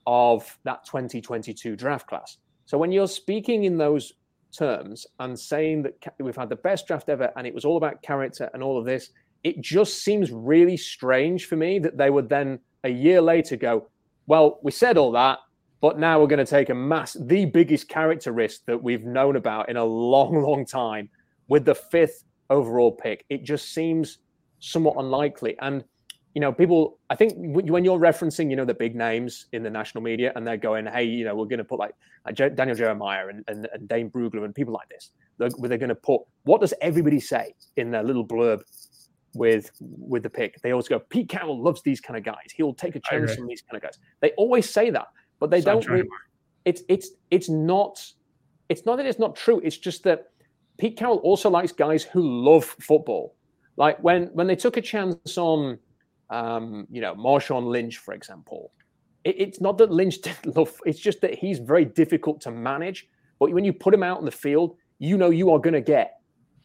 of that 2022 draft class. So when you're speaking in those terms and saying that we've had the best draft ever and it was all about character and all of this, it just seems really strange for me that they would then a year later go, well, we said all that, but now we're going to take a mass, the biggest character risk that we've known about in a long, long time with the fifth overall pick. It just seems somewhat unlikely. And you know, people, I think when you're referencing, you know, the big names in the national media and they're going, hey, you know, we're going to put like, uh, like Daniel Jeremiah and, and, and Dane Brugler and people like this, they're, they're going to put, what does everybody say in their little blurb? with with the pick. They always go, Pete Carroll loves these kind of guys. He'll take a chance on these kind of guys. They always say that, but they don't. Really, it's it's it's not. It's not that it's not true. It's just that Pete Carroll also likes guys who love football. Like when when they took a chance on, um, you know, Marshawn Lynch, for example. It, it's not that Lynch didn't love. It's just that he's very difficult to manage. But when you put him out in the field, you know you are going to get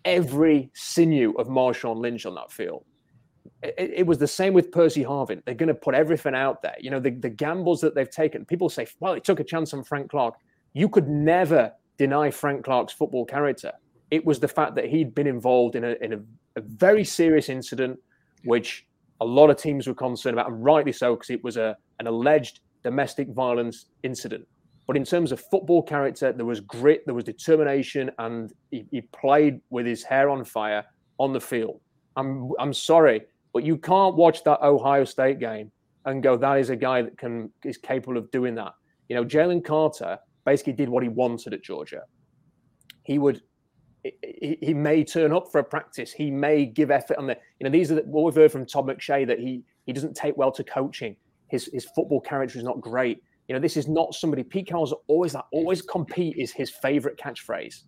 every sinew of Marshawn Lynch on that field. It, it, was the same with Percy Harvin. They're going to put everything out there. You know, the, the gambles that they've taken. People say, well, it took a chance on Frank Clark. You could never deny Frank Clark's football character. It was the fact that he'd been involved in a, in a, a very serious incident, which a lot of teams were concerned about, and rightly so, because it was a, an alleged domestic violence incident. But in terms of football character, there was grit, there was determination, and he, he played with his hair on fire on the field. I'm I'm sorry, but you can't watch that Ohio State game and go, that is a guy that can is capable of doing that. You know, Jalen Carter basically did what he wanted at Georgia. He would he, he may turn up for a practice. He may give effort on the, you know, these are the, what we've heard from Todd McShay that he he doesn't take well to coaching. His his football character is not great. You know, this is not somebody. Pete Carroll's always that. Always compete is his favorite catchphrase.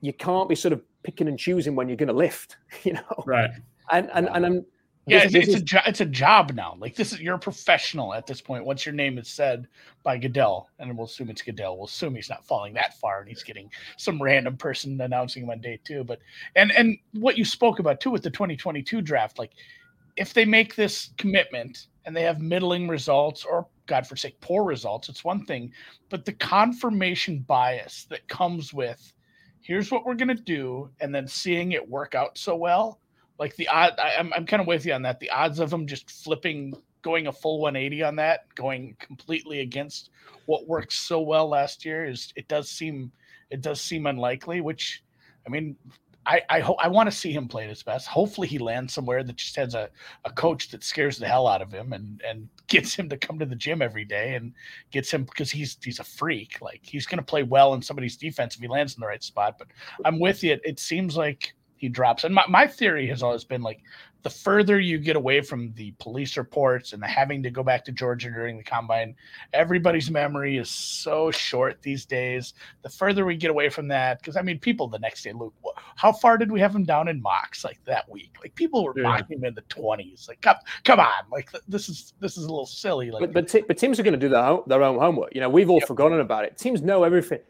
You can't be sort of picking and choosing when you're going to lift. You know, right? And and and I'm. Yeah, this, it's, this it's is, a jo- it's a job now. Like this is you're a professional at this point. Once your name is said by Goodell, and we'll assume it's Goodell, we'll assume he's not falling that far, and he's getting some random person announcing him on day two. But and and what you spoke about too with the 2022 draft, like if they make this commitment and they have middling results or God forsake poor results, it's one thing, but the confirmation bias that comes with here's what we're going to do and then seeing it work out so well like the odd I, am I'm, I'm kind of with you on that the odds of them just flipping going a full 180 on that going completely against what worked so well last year is it does seem it does seem unlikely which i mean I I, hope I want to see him play his best. Hopefully, he lands somewhere that just has a, a coach that scares the hell out of him and and gets him to come to the gym every day and gets him because he's he's a freak. Like he's going to play well in somebody's defense if he lands in the right spot. But I'm with you. It seems like he drops. And my, my theory has always been like the further you get away from the police reports and the having to go back to Georgia during the combine, everybody's memory is so short these days. The further we get away from that, because I mean, people the next day, Luke, how far did we have him down in mocks like that week? Like people were yeah. mocking him in the twenties. Like, come, come on, like this is this is a little silly. Like, but but, t- but teams are going to do their own, their own homework. You know, we've all yep. forgotten about it. Teams know everything.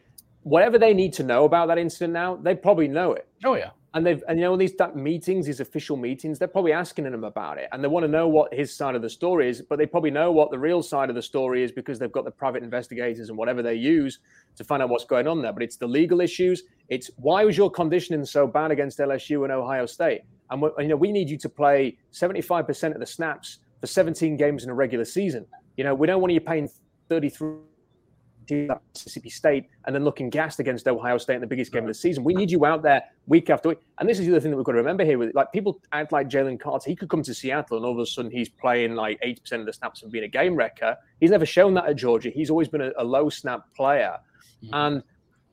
Whatever they need to know about that incident now, they probably know it. Oh yeah and they've and you know these meetings, these official meetings, they're probably asking him about it, and they want to know what his side of the story is. But they probably know what the real side of the story is because they've got the private investigators and whatever they use to find out what's going on there. But it's the legal issues. It's why was your conditioning so bad against LSU and Ohio State? And you know we need you to play seventy five percent of the snaps for seventeen games in a regular season. You know we don't want you paying thirty three Mississippi State and then looking gassed against Ohio State in the biggest game of the season. We need you out there week after week. And this is the other thing that we've got to remember here with like people act like Jalen Carter. He could come to Seattle and all of a sudden he's playing like 80% of the snaps and being a game wrecker. He's never shown that at Georgia. He's always been a, a low snap player. Mm-hmm. And,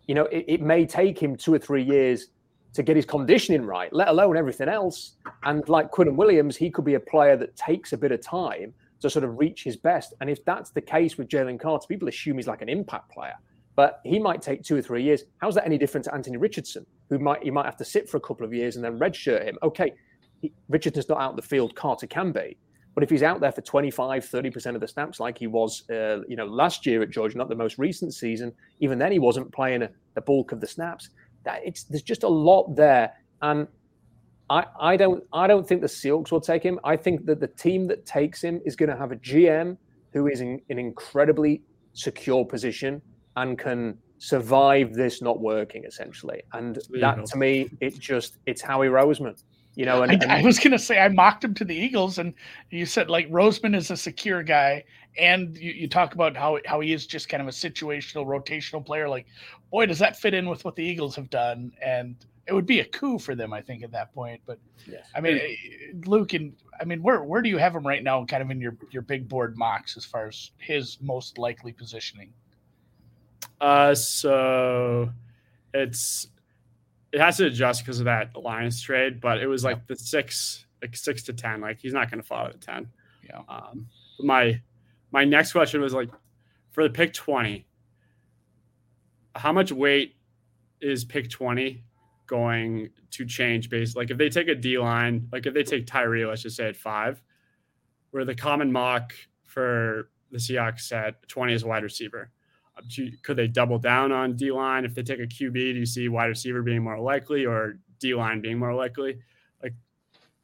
you know, it, it may take him two or three years to get his conditioning right, let alone everything else. And like Quinnen Williams, he could be a player that takes a bit of time to sort of reach his best. And if that's the case with Jalen Carter, people assume he's like an impact player, but he might take two or three years. How's that any different to Anthony Richardson, who might he might have to sit for a couple of years and then redshirt him? Okay, he, Richardson's not out the field, Carter can be. But if he's out there for 25, 30% of the snaps like he was, uh, you know, last year at Georgia, not the most recent season, even then he wasn't playing the bulk of the snaps. That it's there's just a lot there. And I, I don't I don't think the Seahawks will take him. I think that the team that takes him is going to have a GM who is in an incredibly secure position and can survive this not working essentially. And that to me, it just it's Howie Roseman. You know, and, I, I was gonna say I mocked him to the Eagles, and you said like Roseman is a secure guy, and you, you talk about how how he is just kind of a situational, rotational player. Like, boy, does that fit in with what the Eagles have done? And it would be a coup for them, I think, at that point. But yes. I mean, eh, Luke, and I mean, where where do you have him right now, kind of in your your big board mocks as far as his most likely positioning? Uh, so it's it has to adjust because of that alliance trade, but it was like the six like six to ten. Like he's not going to fall out of ten. Yeah. Um, my my next question was like for the pick twenty. How much weight is pick twenty going to change based like if they take a D line, like if they take Tyree, let's just say at five, where the common mock for the Seahawks set 20 is a wide receiver. Uh, could they double down on D line? If they take a QB, do you see wide receiver being more likely or D line being more likely? Like,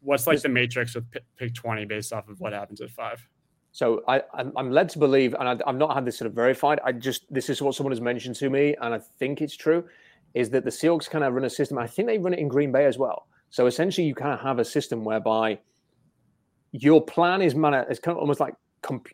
what's like the matrix with pick 20 based off of what happens at five? So I, I'm led to believe, and I've not had this sort of verified. I just this is what someone has mentioned to me, and I think it's true is that the Seahawks kind of run a system. I think they run it in Green Bay as well. So essentially, you kind of have a system whereby your plan is man, it's kind of almost like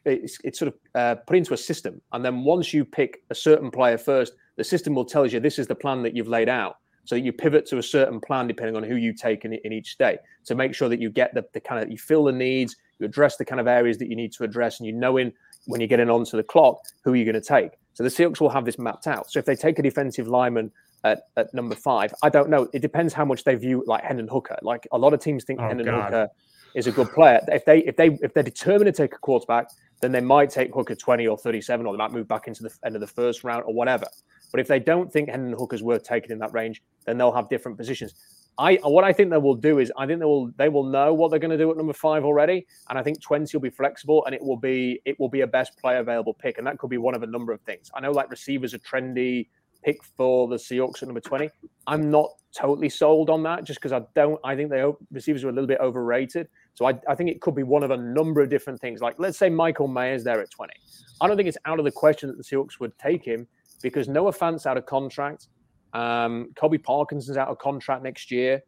it's, it's sort of uh, put into a system, and then once you pick a certain player first, the system will tell you this is the plan that you've laid out. So you pivot to a certain plan depending on who you take in, in each day to make sure that you get the, the kind of you fill the needs, you address the kind of areas that you need to address, and you know in when you're getting onto the clock who you're going to take. So the Seahawks will have this mapped out. So if they take a defensive lineman at, at number five. I don't know. It depends how much they view like Hendon Hooker. Like a lot of teams think oh, Hendon God. Hooker is a good player. If they if they if they're determined to take a quarterback, then they might take Hooker 20 or 37, or they might move back into the end of the first round or whatever. But if they don't think Hendon Hooker's worth taking in that range, then they'll have different positions. I what I think they will do is I think they will they will know what they're going to do at number five already, and I think 20 will be flexible and it will be it will be a best player available pick, and that could be one of a number of things. I know like receivers are trendy pick for the Seahawks at number 20. I'm not totally sold on that just because I don't, I think the receivers are a little bit overrated. So I, I think it could be one of a number of different things. Like, let's say Michael Mayer's there at 20. I don't think it's out of the question that the Seahawks would take him because Noah Fant's out of contract. Um, Colby Parkinson's out of contract next year.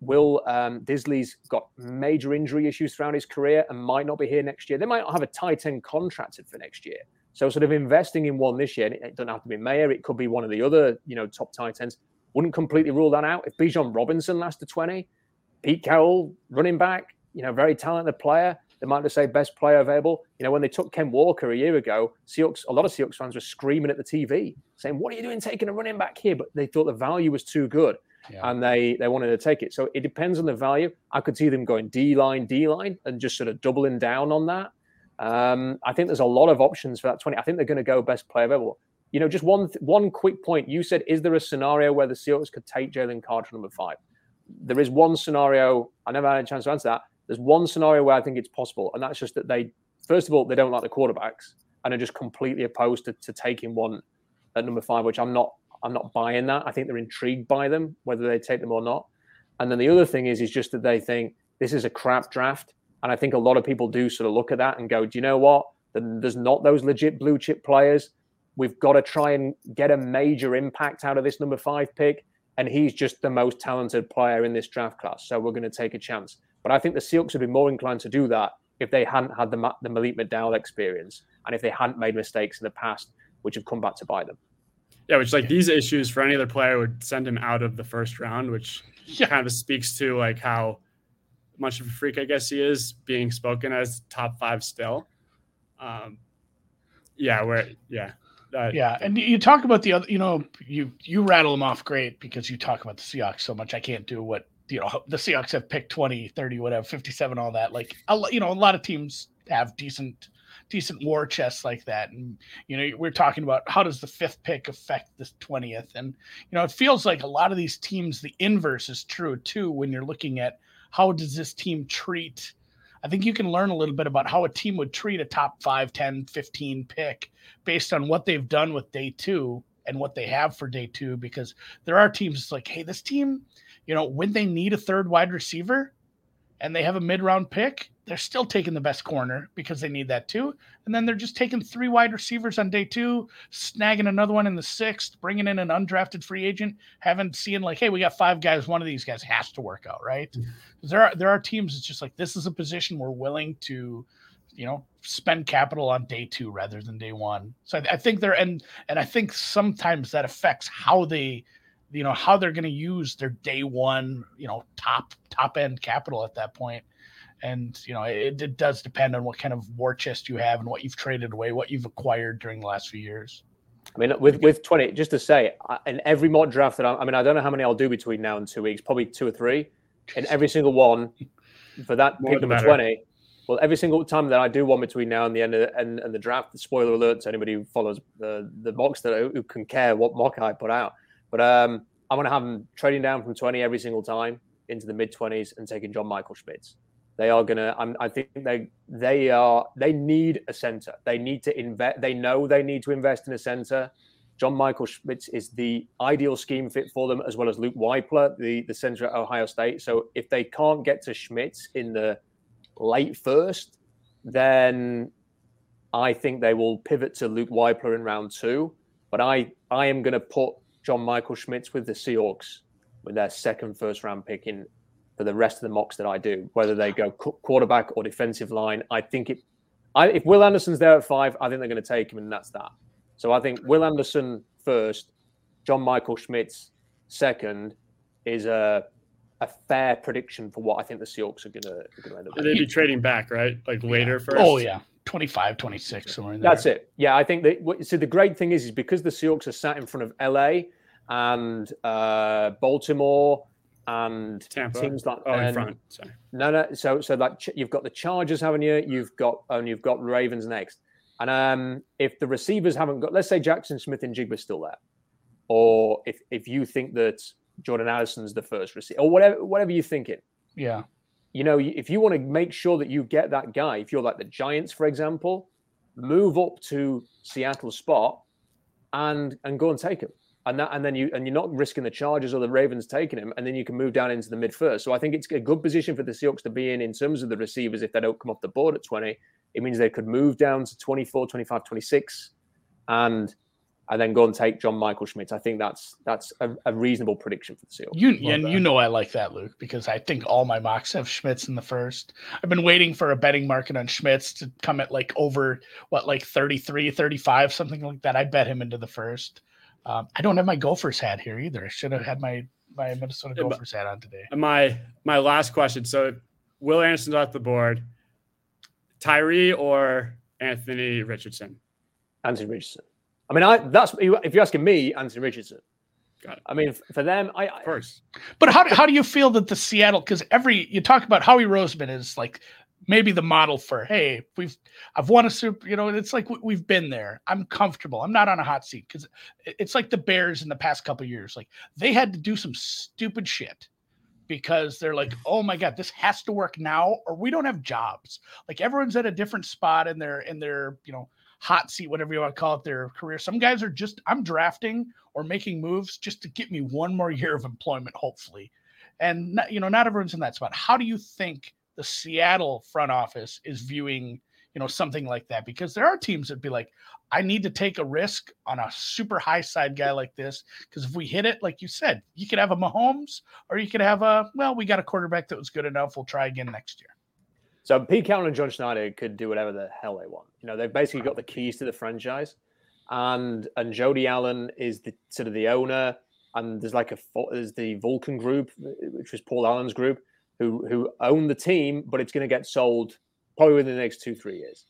Will um, Dissly's got major injury issues throughout his career and might not be here next year. They might not have a tight end contracted for next year. So sort of investing in one this year, and it doesn't have to be Mayer, it could be one of the other, you know, top tight ends. Wouldn't completely rule that out. If Bijan Robinson lasts to 20, Pete Carroll, running back, you know, very talented player. They might just say best player available. You know, when they took Ken Walker a year ago, Seahawks, a lot of Seahawks fans were screaming at the TV, saying, "What are you doing taking a running back here?" But they thought the value was too good, yeah. and they they wanted to take it. So it depends on the value. I could see them going D line, D line, and just sort of doubling down on that. Um, I think there's a lot of options for that 20. I think they're going to go best player available. You know, just one one quick point. You said, is there a scenario where the Seahawks could take Jalen Carter number five? There is one scenario. I never had a chance to answer that. There's one scenario where I think it's possible, and that's just that they, first of all, they don't like the quarterbacks and are just completely opposed to, to taking one at number five, which I'm not. I'm not buying that. I think they're intrigued by them, whether they take them or not. And then the other thing is, is just that they think this is a crap draft and I think a lot of people do sort of look at that and go, do you know what? There's not those legit blue chip players. We've got to try and get a major impact out of this number five pick. And he's just the most talented player in this draft class. So we're going to take a chance. But I think the Seahawks would be more inclined to do that if they hadn't had the, the Malik McDowell experience and if they hadn't made mistakes in the past, which have come back to bite them. Yeah, which like these issues for any other player would send him out of the first round, which yeah. kind of speaks to like how much of a freak I guess he is, being spoken as top five still. Um, yeah, where yeah. That, yeah, and you talk about the other, you know, you you rattle them off great because you talk about the Seahawks so much. I can't do what you know the Seahawks have picked 20, 30, whatever, 57, all that. Like, you know, a lot of teams have decent decent war chests like that. And you know, we're talking about how does the fifth pick affect the twentieth? And you know, it feels like a lot of these teams, the inverse is true too when you're looking at how does this team treat I think you can learn a little bit about how a team would treat a top 5, 10, 15 pick based on what they've done with day 2 and what they have for day 2 because there are teams like hey this team, you know, when they need a third wide receiver and they have a mid-round pick, they're still taking the best corner because they need that too. And then they're just taking three wide receivers on day two, snagging another one in the sixth, bringing in an undrafted free agent, having seeing like, hey, we got five guys. One of these guys has to work out, right? Mm-hmm. There are there are teams. It's just like this is a position we're willing to, you know, spend capital on day two rather than day one. So I, I think they're and and I think sometimes that affects how they you know how they're going to use their day one you know top top end capital at that point and you know it, it does depend on what kind of war chest you have and what you've traded away what you've acquired during the last few years I mean, with with twenty, just to say, in every mock draft that I'm, I mean, I don't know how many I'll do between now and two weeks, probably two or three. In every single one, for that More pick number twenty. Well, every single time that I do one between now and the end of the, and, and the draft, spoiler alert to anybody who follows the the box that who can care what mock I put out. But um, I'm going to have them trading down from 20 every single time into the mid 20s and taking John Michael Schmitz. They are going to. I think they they are they need a center. They need to invest. They know they need to invest in a center. John Michael Schmitz is the ideal scheme fit for them, as well as Luke Wypler, the the center at Ohio State. So if they can't get to Schmitz in the late first, then I think they will pivot to Luke Wypler in round two. But I I am going to put John Michael Schmitz with the Seahawks with their second first round pick in for the rest of the mocks that I do, whether they go quarterback or defensive line. I think it. I, if Will Anderson's there at five, I think they're going to take him, and that's that. So I think Will Anderson first, John Michael Schmitz second is a a fair prediction for what I think the Seahawks are going to, end up. They'd be trading back, right? Like later yeah. first. Oh yeah. 25, 26, somewhere in there. That's it. Yeah, I think that. So the great thing is, is because the Seahawks are sat in front of LA and uh, Baltimore and Tampa. teams like oh, in front. Sorry. No, no. So, so like you've got the Chargers, haven't you? You've got and you've got Ravens next. And um, if the receivers haven't got, let's say Jackson Smith-Njigba still there, or if if you think that Jordan Addison's the first receiver, or whatever whatever you're thinking, yeah, you know, if you want to make sure that you get that guy, if you're like the Giants, for example, move up to Seattle spot and and go and take him and that and then you and you're not risking the Chargers or the Ravens taking him, and then you can move down into the mid first. So I think it's a good position for the Seahawks to be in in terms of the receivers. If they don't come off the board at 20, it means they could move down to 24, 25, 26, and and then go and take John Michael Schmitz. I think that's that's a, a reasonable prediction for the Seahawks. You and you know I like that, Luke, because I think all my mocks have Schmitz in the first. I've been waiting for a betting market on Schmitz to come at like over what like 33, 35, something like that. I bet him into the first. Um, I don't have my Gophers hat here either. I should have had my my Minnesota Gophers hat on today. My my last question. So Will Anderson's off the board. Tyree or Anthony Richardson? Anthony Richardson. I mean, I that's if you're asking me, Anthony Richardson. Got it. I mean, for them, I of course. But how how do you feel that the Seattle? Because every you talk about Howie Roseman is like maybe the model for hey we've i've won a super you know it's like we've been there. I'm comfortable. I'm not on a hot seat because it's like the bears in the past couple years. Like they had to do some stupid shit because they're like oh my god this has to work now or we don't have jobs. Like everyone's at a different spot in their in their you know hot seat whatever you want to call it their career. Some guys are just i'm drafting or making moves just to get me one more year of employment hopefully. And not, you know not everyone's in that spot. How do you think the Seattle front office is viewing, you know, something like that because there are teams that be like, I need to take a risk on a super high side guy like this because if we hit it, like you said, you could have a Mahomes or you could have a well, we got a quarterback that was good enough. We'll try again next year. So Pete Carroll and John Schneider could do whatever the hell they want. You know, they've basically got the keys to the franchise, and and Jody Allen is the sort of the owner, and there's like a there's the Vulcan group, which was Paul Allen's group, who who own the team, but it's going to get sold probably within the next two three years.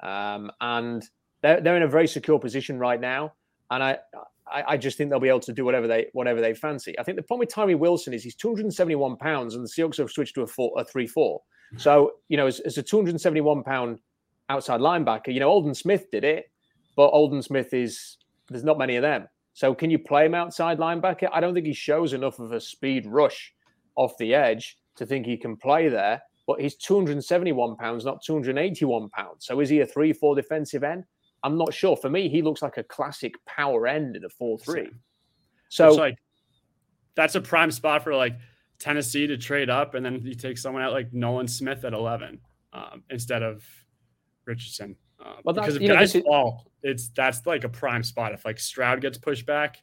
Um, and they're they're in a very secure position right now, and I, I. I just think they'll be able to do whatever they whatever they fancy. I think the problem with Tyree Wilson is he's 271 pounds, and the Seahawks have switched to a four, a three four. So you know, as, as a 271 pound outside linebacker, you know, Aldon Smith did it, but Aldon Smith is there's not many of them. So can you play him outside linebacker? I don't think he shows enough of a speed rush off the edge to think he can play there. But he's 271 pounds, not 281 pounds. So is he a 3 4 defensive end? I'm not sure. For me, he looks like a classic power end in a 4 3. So, like, that's a prime spot for like Tennessee to trade up. And then you take someone out like Nolan Smith at 11 um, instead of Richardson. Um, well, because if guys know, fall, it's that's like a prime spot. If like Stroud gets pushed back,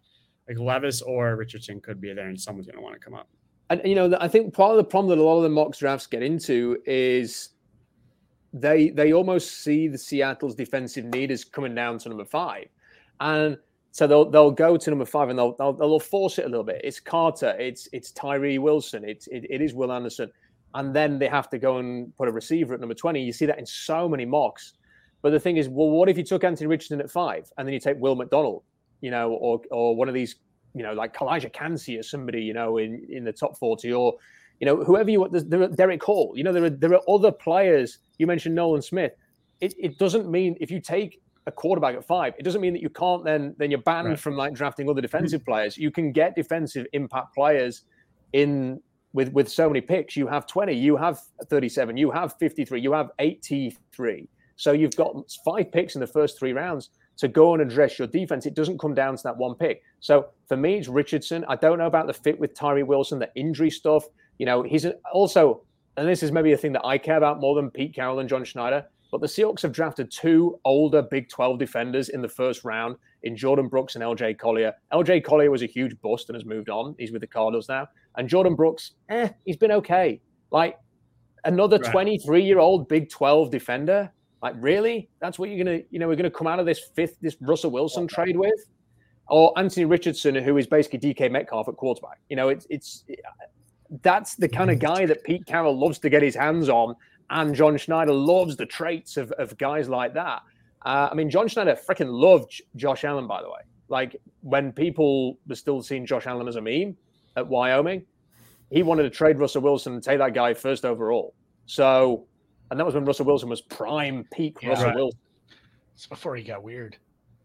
like Levis or Richardson could be there, and someone's going to want to come up and you know, I think part of the problem that a lot of the mock drafts get into is they they almost see the Seattle's defensive need as coming down to number five, and so they'll they'll go to number five and they'll they'll, they'll force it a little bit. It's Carter, it's it's Tyree Wilson, it's it, it is Will Anderson, and then they have to go and put a receiver at number twenty. You see that in so many mocks. But the thing is, well, what if you took Anthony Richardson at five and then you take Will McDonald, you know, or or one of these you know, like Calijah Kancey or somebody, you know, in, in the top 40, or, You know, whoever you want, there are Derick Hall. You know, there are there are other players. You mentioned Nolan Smith. It, it doesn't mean if you take a quarterback at five, it doesn't mean that you can't then then you're banned right. from like drafting other defensive players. You can get defensive impact players in with with so many picks. You have 20, you have 37, you have 53, you have 83. So you've got five picks in the first three rounds to go and address your defense. It doesn't come down to that one pick. So for me, it's Richardson. I don't know about the fit with Tyree Wilson, the injury stuff. You know, he's also, and this is maybe a thing that I care about more than Pete Carroll and John Schneider. But the Seahawks have drafted two older Big 12 defenders in the first round in Jordyn Brooks and LJ Collier. LJ Collier was a huge bust and has moved on. He's with the Cardinals now. And Jordyn Brooks, eh, he's been okay. Like another 23 year old Big 12 defender. Like, really? That's what you're gonna, you know, we're gonna come out of this fifth, this Russell Wilson trade with? Or Anthony Richardson, who is basically DK Metcalf at quarterback. You know, it's it's that's the kind of guy that Pete Carroll loves to get his hands on and John Schneider loves the traits of, of guys like that. Uh, I mean, John Schneider freaking loved Josh Allen, by the way. Like when people were still seeing Josh Allen as a meme at Wyoming, he wanted to trade Russell Wilson and take that guy first overall. So, and that was when Russell Wilson was prime peak yeah, Russell right. Wilson. It's before he got weird.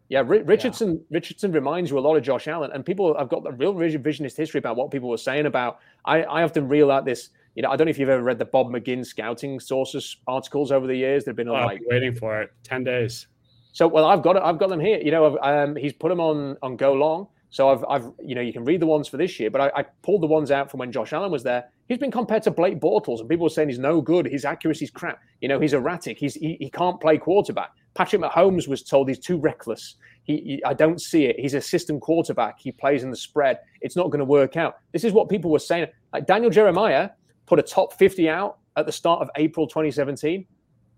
Yeah, Richardson. Yeah. Richardson reminds you a lot of Josh Allen, and people have got a real revisionist history about what people were saying about. I, I often reel out this you know, I don't know if you've ever read the Bob McGinn scouting sources articles over the years. They've been on oh, like waiting for it, ten days. So, well, I've got it. I've got them here. You know, um, he's put them on on Go Long. So I've, I've, you know, you can read the ones for this year, but I, I, pulled the ones out from when Josh Allen was there. He's been compared to Blake Bortles, and people were saying he's no good. His accuracy's crap. You know, he's erratic. He's he, he can't play quarterback. Patrick Mahomes was told he's too reckless. He, he, I don't see it. He's a system quarterback. He plays in the spread. It's not going to work out. This is what people were saying. Like Daniel Jeremiah put a top 50 out at the start of April 2017.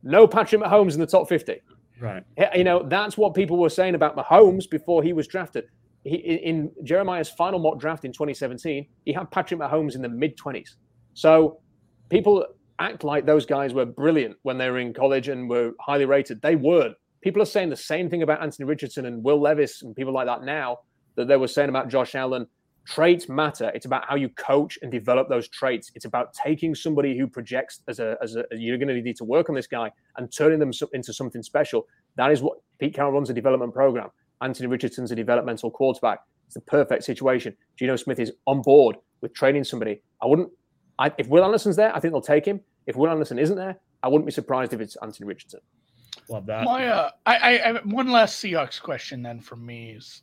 No Patrick Mahomes in the top 50. Right. You know, that's what people were saying about Mahomes before he was drafted. He, in Jeremiah's final mock draft in 2017, he had Patrick Mahomes in the mid 20s. So people act like those guys were brilliant when they were in college and were highly rated. They weren't. People are saying the same thing about Anthony Richardson and Will Levis and people like that now that they were saying about Josh Allen traits matter. It's about how you coach and develop those traits. It's about taking somebody who projects as a, as a you're going to need to work on this guy and turning them into something special. That is what Pete Carroll runs a development program. Anthony Richardson's a developmental quarterback. It's the perfect situation. Geno Smith is on board with training somebody. I wouldn't, I, if Will Anderson's there, I think they'll take him. If Will Anderson isn't there, I wouldn't be surprised if it's Anthony Richardson. Love that. My, uh, I, I, one last Seahawks question then from me is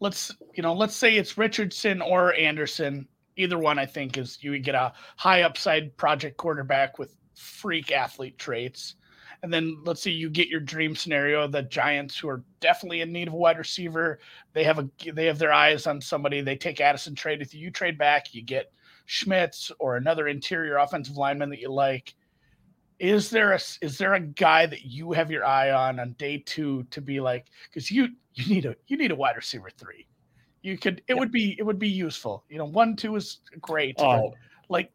let's you know let's say it's Richardson or Anderson. Either one, I think, is you would get a high upside project quarterback with freak athlete traits. And then let's say you get your dream scenario, the Giants who are definitely in need of a wide receiver. They have a they have their eyes on somebody. They take Addison trade with you. You trade back, you get Schmitz or another interior offensive lineman that you like. Is there a is there a guy that you have your eye on on day two to be like because you you need a you need a wide receiver three. You could it yeah. would be it would be useful. You know, one two is great. Oh. like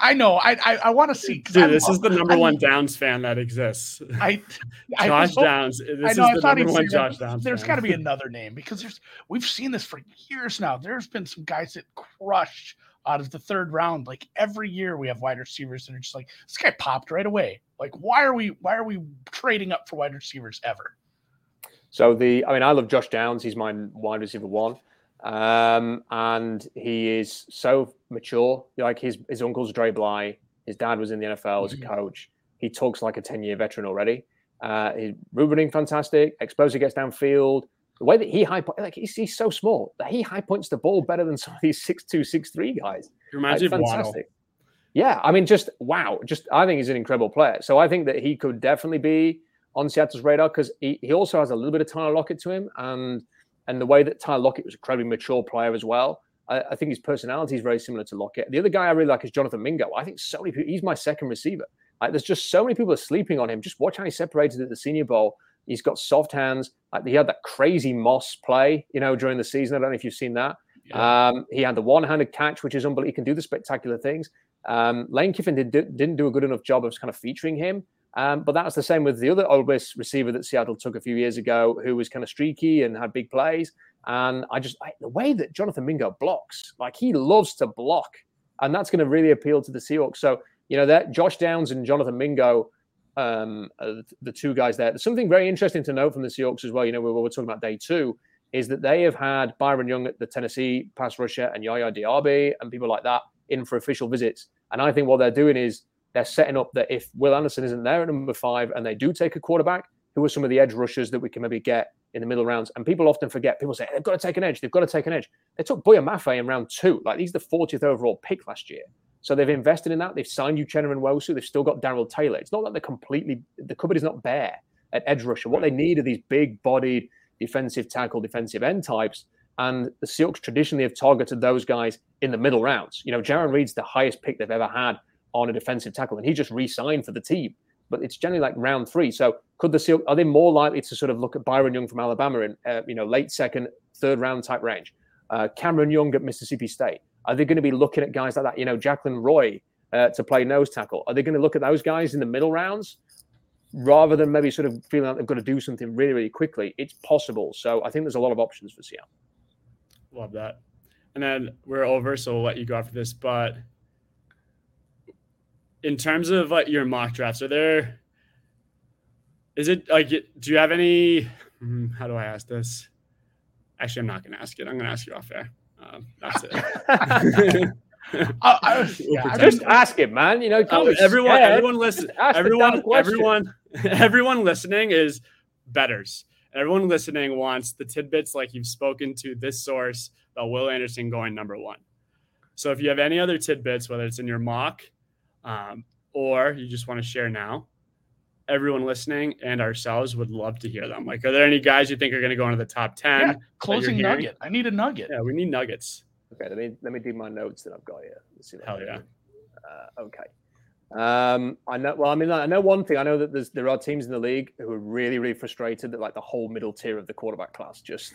I know. I I, I want to see. Dude, this is the number I, one Downs fan that exists. I, I Josh Downs. This I know. Is the number one Josh Downs. There's got to be another name because there's we've seen this for years now. There's been some guys that crush out of the third round. Like every year, we have wide receivers that are just like this guy popped right away. Like why are we why are we trading up for wide receivers ever? So the, I mean, I love Josh Downs. He's my wide receiver one, um, and he is so mature. Like his his uncle's Dre Bly. His dad was in the NFL as a mm-hmm. coach. He talks like a ten year veteran already. Uh, he's running fantastic. Explosive gets downfield. The way that he high point, like he's, he's so small that he high points the ball better than some of these six two six three guys. Imagine like, fantastic. Yeah, I mean, just wow. Just I think he's an incredible player. So I think that he could definitely be on Seattle's radar because he, he also has a little bit of Tyler Lockett to him, and and the way that Ty Lockett was an incredibly mature player as well. I, I, think his personality is very similar to Lockett. The other guy I really like is Jonathan Mingo. I think so many people, he's my second receiver. Like, there's just so many people are sleeping on him. Just watch how he separated at the Senior Bowl. He's got soft hands. Like he had that crazy Moss play, you know, during the season. I don't know if you've seen that. Yeah. Um, he had the one-handed catch, which is unbelievable. He can do the spectacular things. Um, Lane Kiffin did, didn't do a good enough job of kind of featuring him. Um, but that's the same with the other Ole Miss receiver that Seattle took a few years ago, who was kind of streaky and had big plays. And I just I, the way that Jonathan Mingo blocks, like he loves to block. and that's going to really appeal to the Seahawks. So you know that Josh Downs and Jonathan Mingo, um, the two guys there. There's something very interesting to note from the Seahawks as well. You know, we we're talking about day two, is that they have had Byron Young at the Tennessee pass rusher and Yaya Diaby and people like that in for official visits. And I think what they're doing is they're setting up that if Will Anderson isn't there at number five and they do take a quarterback, who are some of the edge rushers that we can maybe get in the middle rounds? And people often forget. People say they've got to take an edge. They've got to take an edge. They took Boye Mafe in round two. Like he's the 40th overall pick last year. So they've invested in that. They've signed Uchenna Nwosu. They've still got Darrell Taylor. It's not that they're completely the cupboard is not bare at edge rusher. What they need are these big-bodied defensive tackle, defensive end types. And the Seahawks traditionally have targeted those guys in the middle rounds. You know, Jarran Reed's the highest pick they've ever had on a defensive tackle, and he just re-signed for the team. But it's generally like round three. So could the seal are they more likely to sort of look at Byron Young from Alabama in uh, you know late second, third round type range? Uh, Cameron Young at Mississippi State. Are they going to be looking at guys like that? You know, Jaquelin Roy uh, to play nose tackle. Are they going to look at those guys in the middle rounds rather than maybe sort of feeling like they've got to do something really, really quickly? It's possible. So I think there's a lot of options for Seattle. Love that. And then we're over, so we'll let you go after this. But in terms of like your mock drafts, are there is it like do you have any hmm, how do I ask this? Actually, I'm not gonna ask it. I'm gonna ask you off air. Um, that's it. I, I, yeah, just ask it, man. You know, oh, everyone, everyone listen, everyone, everyone, everyone listening is betters. Everyone listening wants the tidbits like you've spoken to this source about Will Anderson going number one. So if you have any other tidbits, whether it's in your mock um, or you just want to share now, everyone listening and ourselves would love to hear them. Like, are there any guys you think are going to go into the top 10? Yeah, closing nugget. I need a nugget. Yeah, we need nuggets. Okay, let me let me do my notes that I've got here. Let's see Hell yeah. Uh, okay. Um, I know. Well, I mean, I know one thing. I know that there's there are teams in the league who are really, really frustrated that like the whole middle tier of the quarterback class just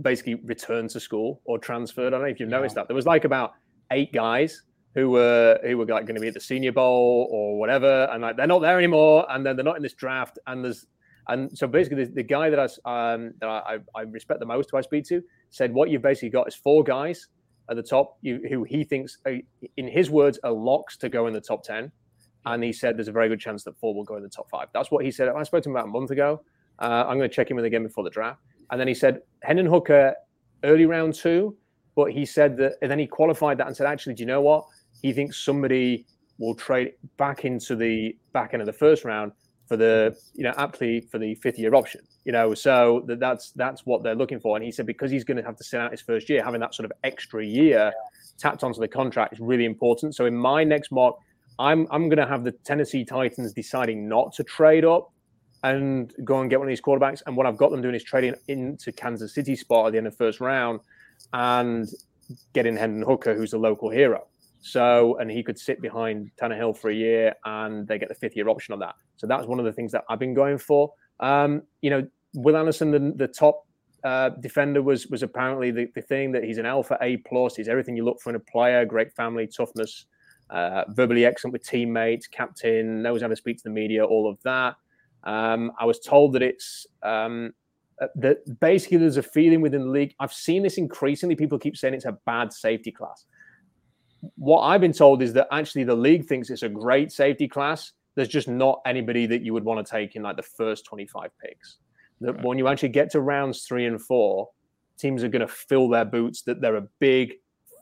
basically returned to school or transferred. I don't know if you've noticed that. There was like about eight guys who were who were like going to be at the Senior Bowl or whatever, and like they're not there anymore, and then they're not in this draft, and there's and so basically the, the guy that I um, that I, I respect the most, who I speak to, said what you've basically got is four guys at the top you, who he thinks, are, in his words, are locks to go in the top ten, and he said there's a very good chance that four will go in the top five. That's what he said. I spoke to him about a month ago. Uh, I'm going to check in with again before the draft, and then he said Hendon Hooker early round two, but he said that, and then he qualified that and said, actually, do you know what? He thinks somebody will trade back into the back end of the first round for the you know aptly for the fifth year option you know? So that, that's that's what they're looking for. And he said because he's going to have to sit out his first year having that sort of extra year tapped onto the contract is really important. So in my next mock i'm i'm going to have the tennessee titans deciding not to trade up and go and get one of these quarterbacks. And what i've got them doing is trading into kansas city spot at the end of the first round and getting hendon hooker who's a local hero so, and he could sit behind Tannehill for a year and they get the fifth year option on that. So that's one of the things that I've been going for. Um, you know, Will Anderson, the, the top uh, defender, was was apparently the, the thing that he's an alpha A plus. He's everything you look for in a player: great family, toughness, uh, verbally excellent with teammates, captain, knows how to speak to the media, all of that. Um, I was told that it's um, uh, that basically there's a feeling within the league. I've seen this increasingly. People keep saying it's a bad safety class what I've been told is that actually the league thinks it's a great safety class. There's just not anybody that you would want to take in like the first 25 picks. That right. when you actually get to rounds three and four, teams are going to fill their boots. That there are big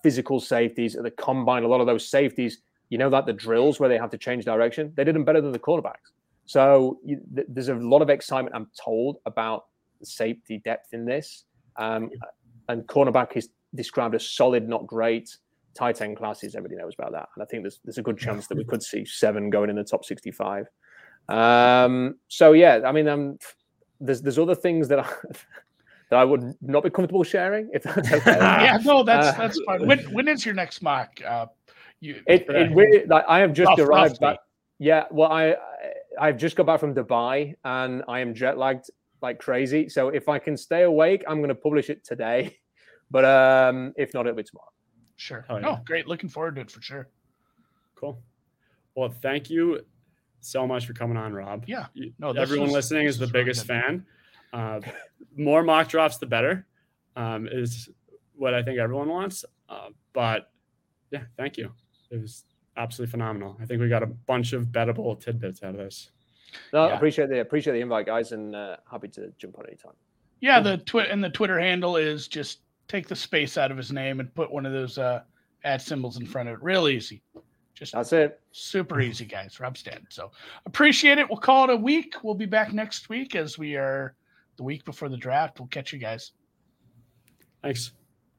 physical safeties at the combine. A lot of those safeties, you know, like the drills where they have to change direction, they did them better than the cornerbacks. So you, th- there's a lot of excitement, I'm told, about the safety depth in this. Um, and cornerback is described as solid, not great tight end classes, everybody knows about that. And I think there's there's a good chance that we could see seven going in the top 65. Um, so yeah, I mean, um, there's there's other things that I, that I would not be comfortable sharing. If that's okay. yeah, no, that's uh, that's fine. When when is your next mock? Uh, you, it, it really like I have just rough, arrived rough back. Yeah, well, I I've just got back from Dubai and I am jet lagged like crazy. So if I can stay awake, I'm going to publish it today. But um, if not, it'll be tomorrow. Sure. Oh, yeah. oh, great. Looking forward to it for sure. Cool. Well, thank you so much for coming on, Rob. Yeah. No, everyone was, listening is the biggest really fan. Uh, more mock drops, the better, um, is what I think everyone wants. Uh, but yeah, thank you. it was absolutely phenomenal. I think we got a bunch of bettable tidbits out of this. No, yeah. appreciate the appreciate the invite, guys, and uh, happy to jump on anytime. Yeah, the twit and the Twitter handle is just take the space out of his name and put one of those uh, ad symbols in front of it. Real easy. Just that's it. Super easy, guys. Rob Staton. So appreciate it. We'll call it a week. We'll be back next week as we are the week before the draft. We'll catch you guys. Thanks.